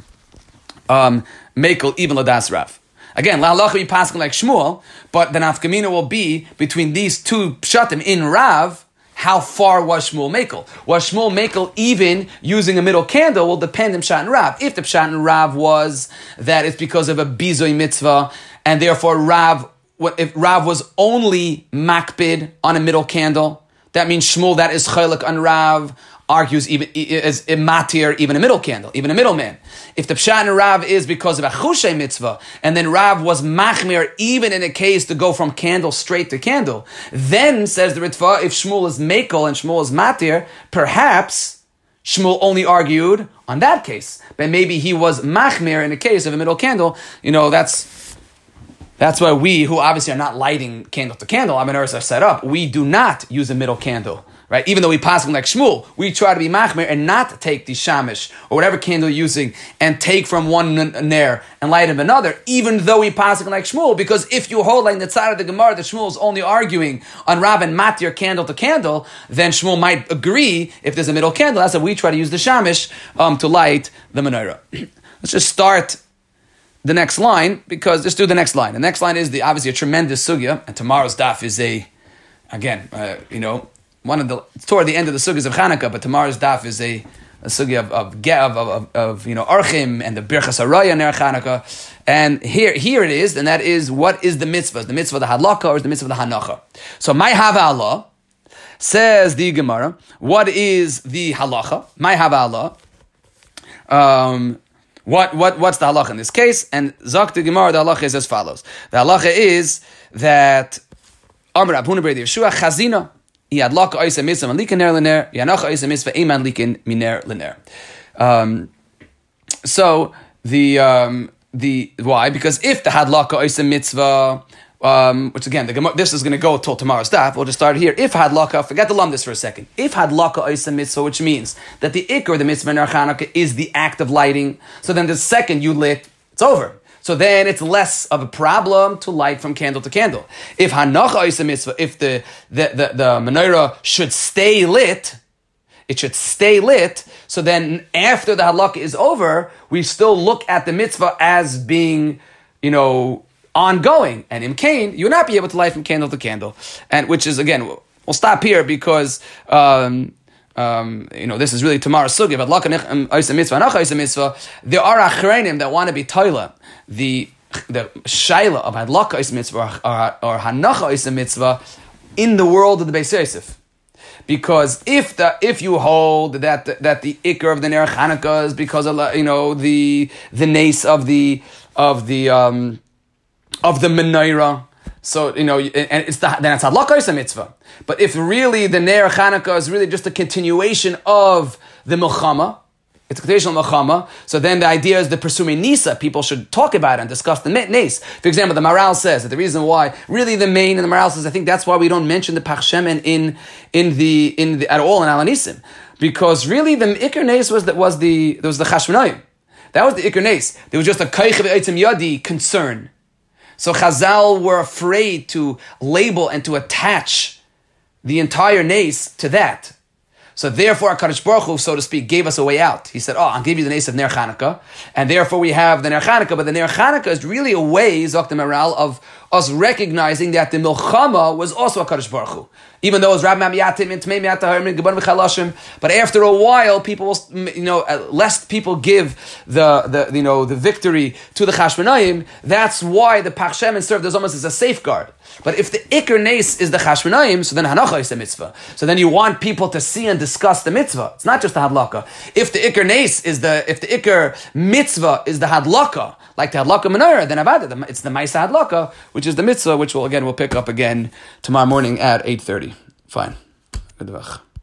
um, Mekel even Ladas Rav. Again, La halacha be passing like Shmuel, but the nafkamina will be between these two pshatim in Rav, how far was Shmuel Mekel? Was Shmuel Mekel even using a middle candle will depend on Pshat and Rav. If the Pshat and Rav was that it's because of a bizoy mitzvah, and therefore Rav, if Rav was only makbid on a middle candle, that means Shmuel that is chaylik on Rav argues even is matir even a middle candle, even a middleman. If the pshat in Rav is because of a chushay mitzvah, and then Rav was machmir even in a case to go from candle straight to candle, then says the Ritva, if Shmuel is makel and Shmuel is matir, perhaps Shmuel only argued on that case, but maybe he was machmir in a case of a middle candle. You know that's. That's why we, who obviously are not lighting candle to candle, Amenorahs are set up, we do not use a middle candle right? Even though we pass like Shmuel, we try to be machmir and not take the shamish or whatever candle you're using and take from one nair and light of another, even though we pass like Shmuel, because if you hold like the side of the Gemara that Shmuel is only arguing on Rav and Matir candle to candle, then Shmuel might agree if there's a middle candle. That's why we try to use the shamish um, to light the menorah. Let's just start the next line because let's do the next line. The next line is the obviously a tremendous sugya, and tomorrow's daf is a again, uh, you know, one of the toward the end of the sugyas of Hanukkah, but tomorrow's daf is a, a of of, of, of, of, you know archim and the birchas haraya ner Hanukkah, and here here it is, and that is what is the mitzvah? The mitzvah the halakha or is the mitzvah of the hanacha? So my have Allah says the Gemara. What is the halacha? My have Allah. Um, what what what's the halacha in this case? And Zak the Gemara, the halacha is as follows. The halacha is that Amr Abhuna Yeshua Chazina Yadlaka Oisa Mitzvah and Likin Ner Lener, Yanacha Oisa Mitzvah Eman Likin Miner Lener. Um, so the um, the why? Because if the Hadlaka Oisa Mitzvah um, which again, the, this is going to go till tomorrow's daf. We'll just start here. If hadlaka, forget the lumdis for a second. If hadlaka is a mitzvah, which means that the ikr, the mitzvah in Chanukah, is the act of lighting. So then the second you lit, it's over. So then it's less of a problem to light from candle to candle. If hanacha is a mitzvah, if the, the, the, the menorah should stay lit, it should stay lit. So then after the halakha is over, we still look at the mitzvah as being, you know, ongoing. And in Cain, you'll not be able to light from candle to candle. And which is, again, we'll stop here because, um, um, you know, this is really tomorrow's sugi, but there are achreinim that want to be toilet the the shaila of hadlaka is mitzvah or, or hanacha is a mitzvah in the world of the Beis Yosef. Because if the if you hold that that the ikr of the Ner Chanukah is because of you know the the nace of the of the um, of the menorah, so you know, and it's the, then it's hadlaka is a mitzvah. But if really the Ner Chanukah is really just a continuation of the milchama, it's a traditional machama. So then the idea is the pursuing nisa. People should talk about it and discuss the nace. For example, the Maharal says that the reason why, really the main, and the Maharal says, I think that's why we don't mention the pachshemen in in the in the, at all in Alanisim, because really the ikr nace was that was the was the chashmonayim. That was the ikr nace. There was just a kaich of yadi concern. So Chazal were afraid to label and to attach the entire nace to that. So therefore, Kaddish Baruch Hu, so to speak, gave us a way out. He said, "Oh, I'll give you the nace of Ner Chanukah," and therefore we have the Ner Chanukah. But the Ner Chanukah is really a way, Zok the Moral, of us recognizing that the Milchama was also a Baruch Hu even though it's Rab Mamiyatim and Tmei Miyataharim. But after a while, people will, you know, lest people give the, the, you know, the victory to the Chashmonayim, that's why the Pachshem served as almost as a safeguard. But if the Iker Nes is the Chashmonayim, so then Hanacha is the mitzvah. So then you want people to see and discuss the mitzvah. It's not just the Hadlaka. If the Iker Nes is the, if the Iker mitzvah is the Hadlaka, like the Hadlaka Menorah, then Avada, it's the Maisa Hadlaka, which is the mitzvah, which we'll again, we'll pick up again tomorrow morning at 8.30. Fine. Good luck.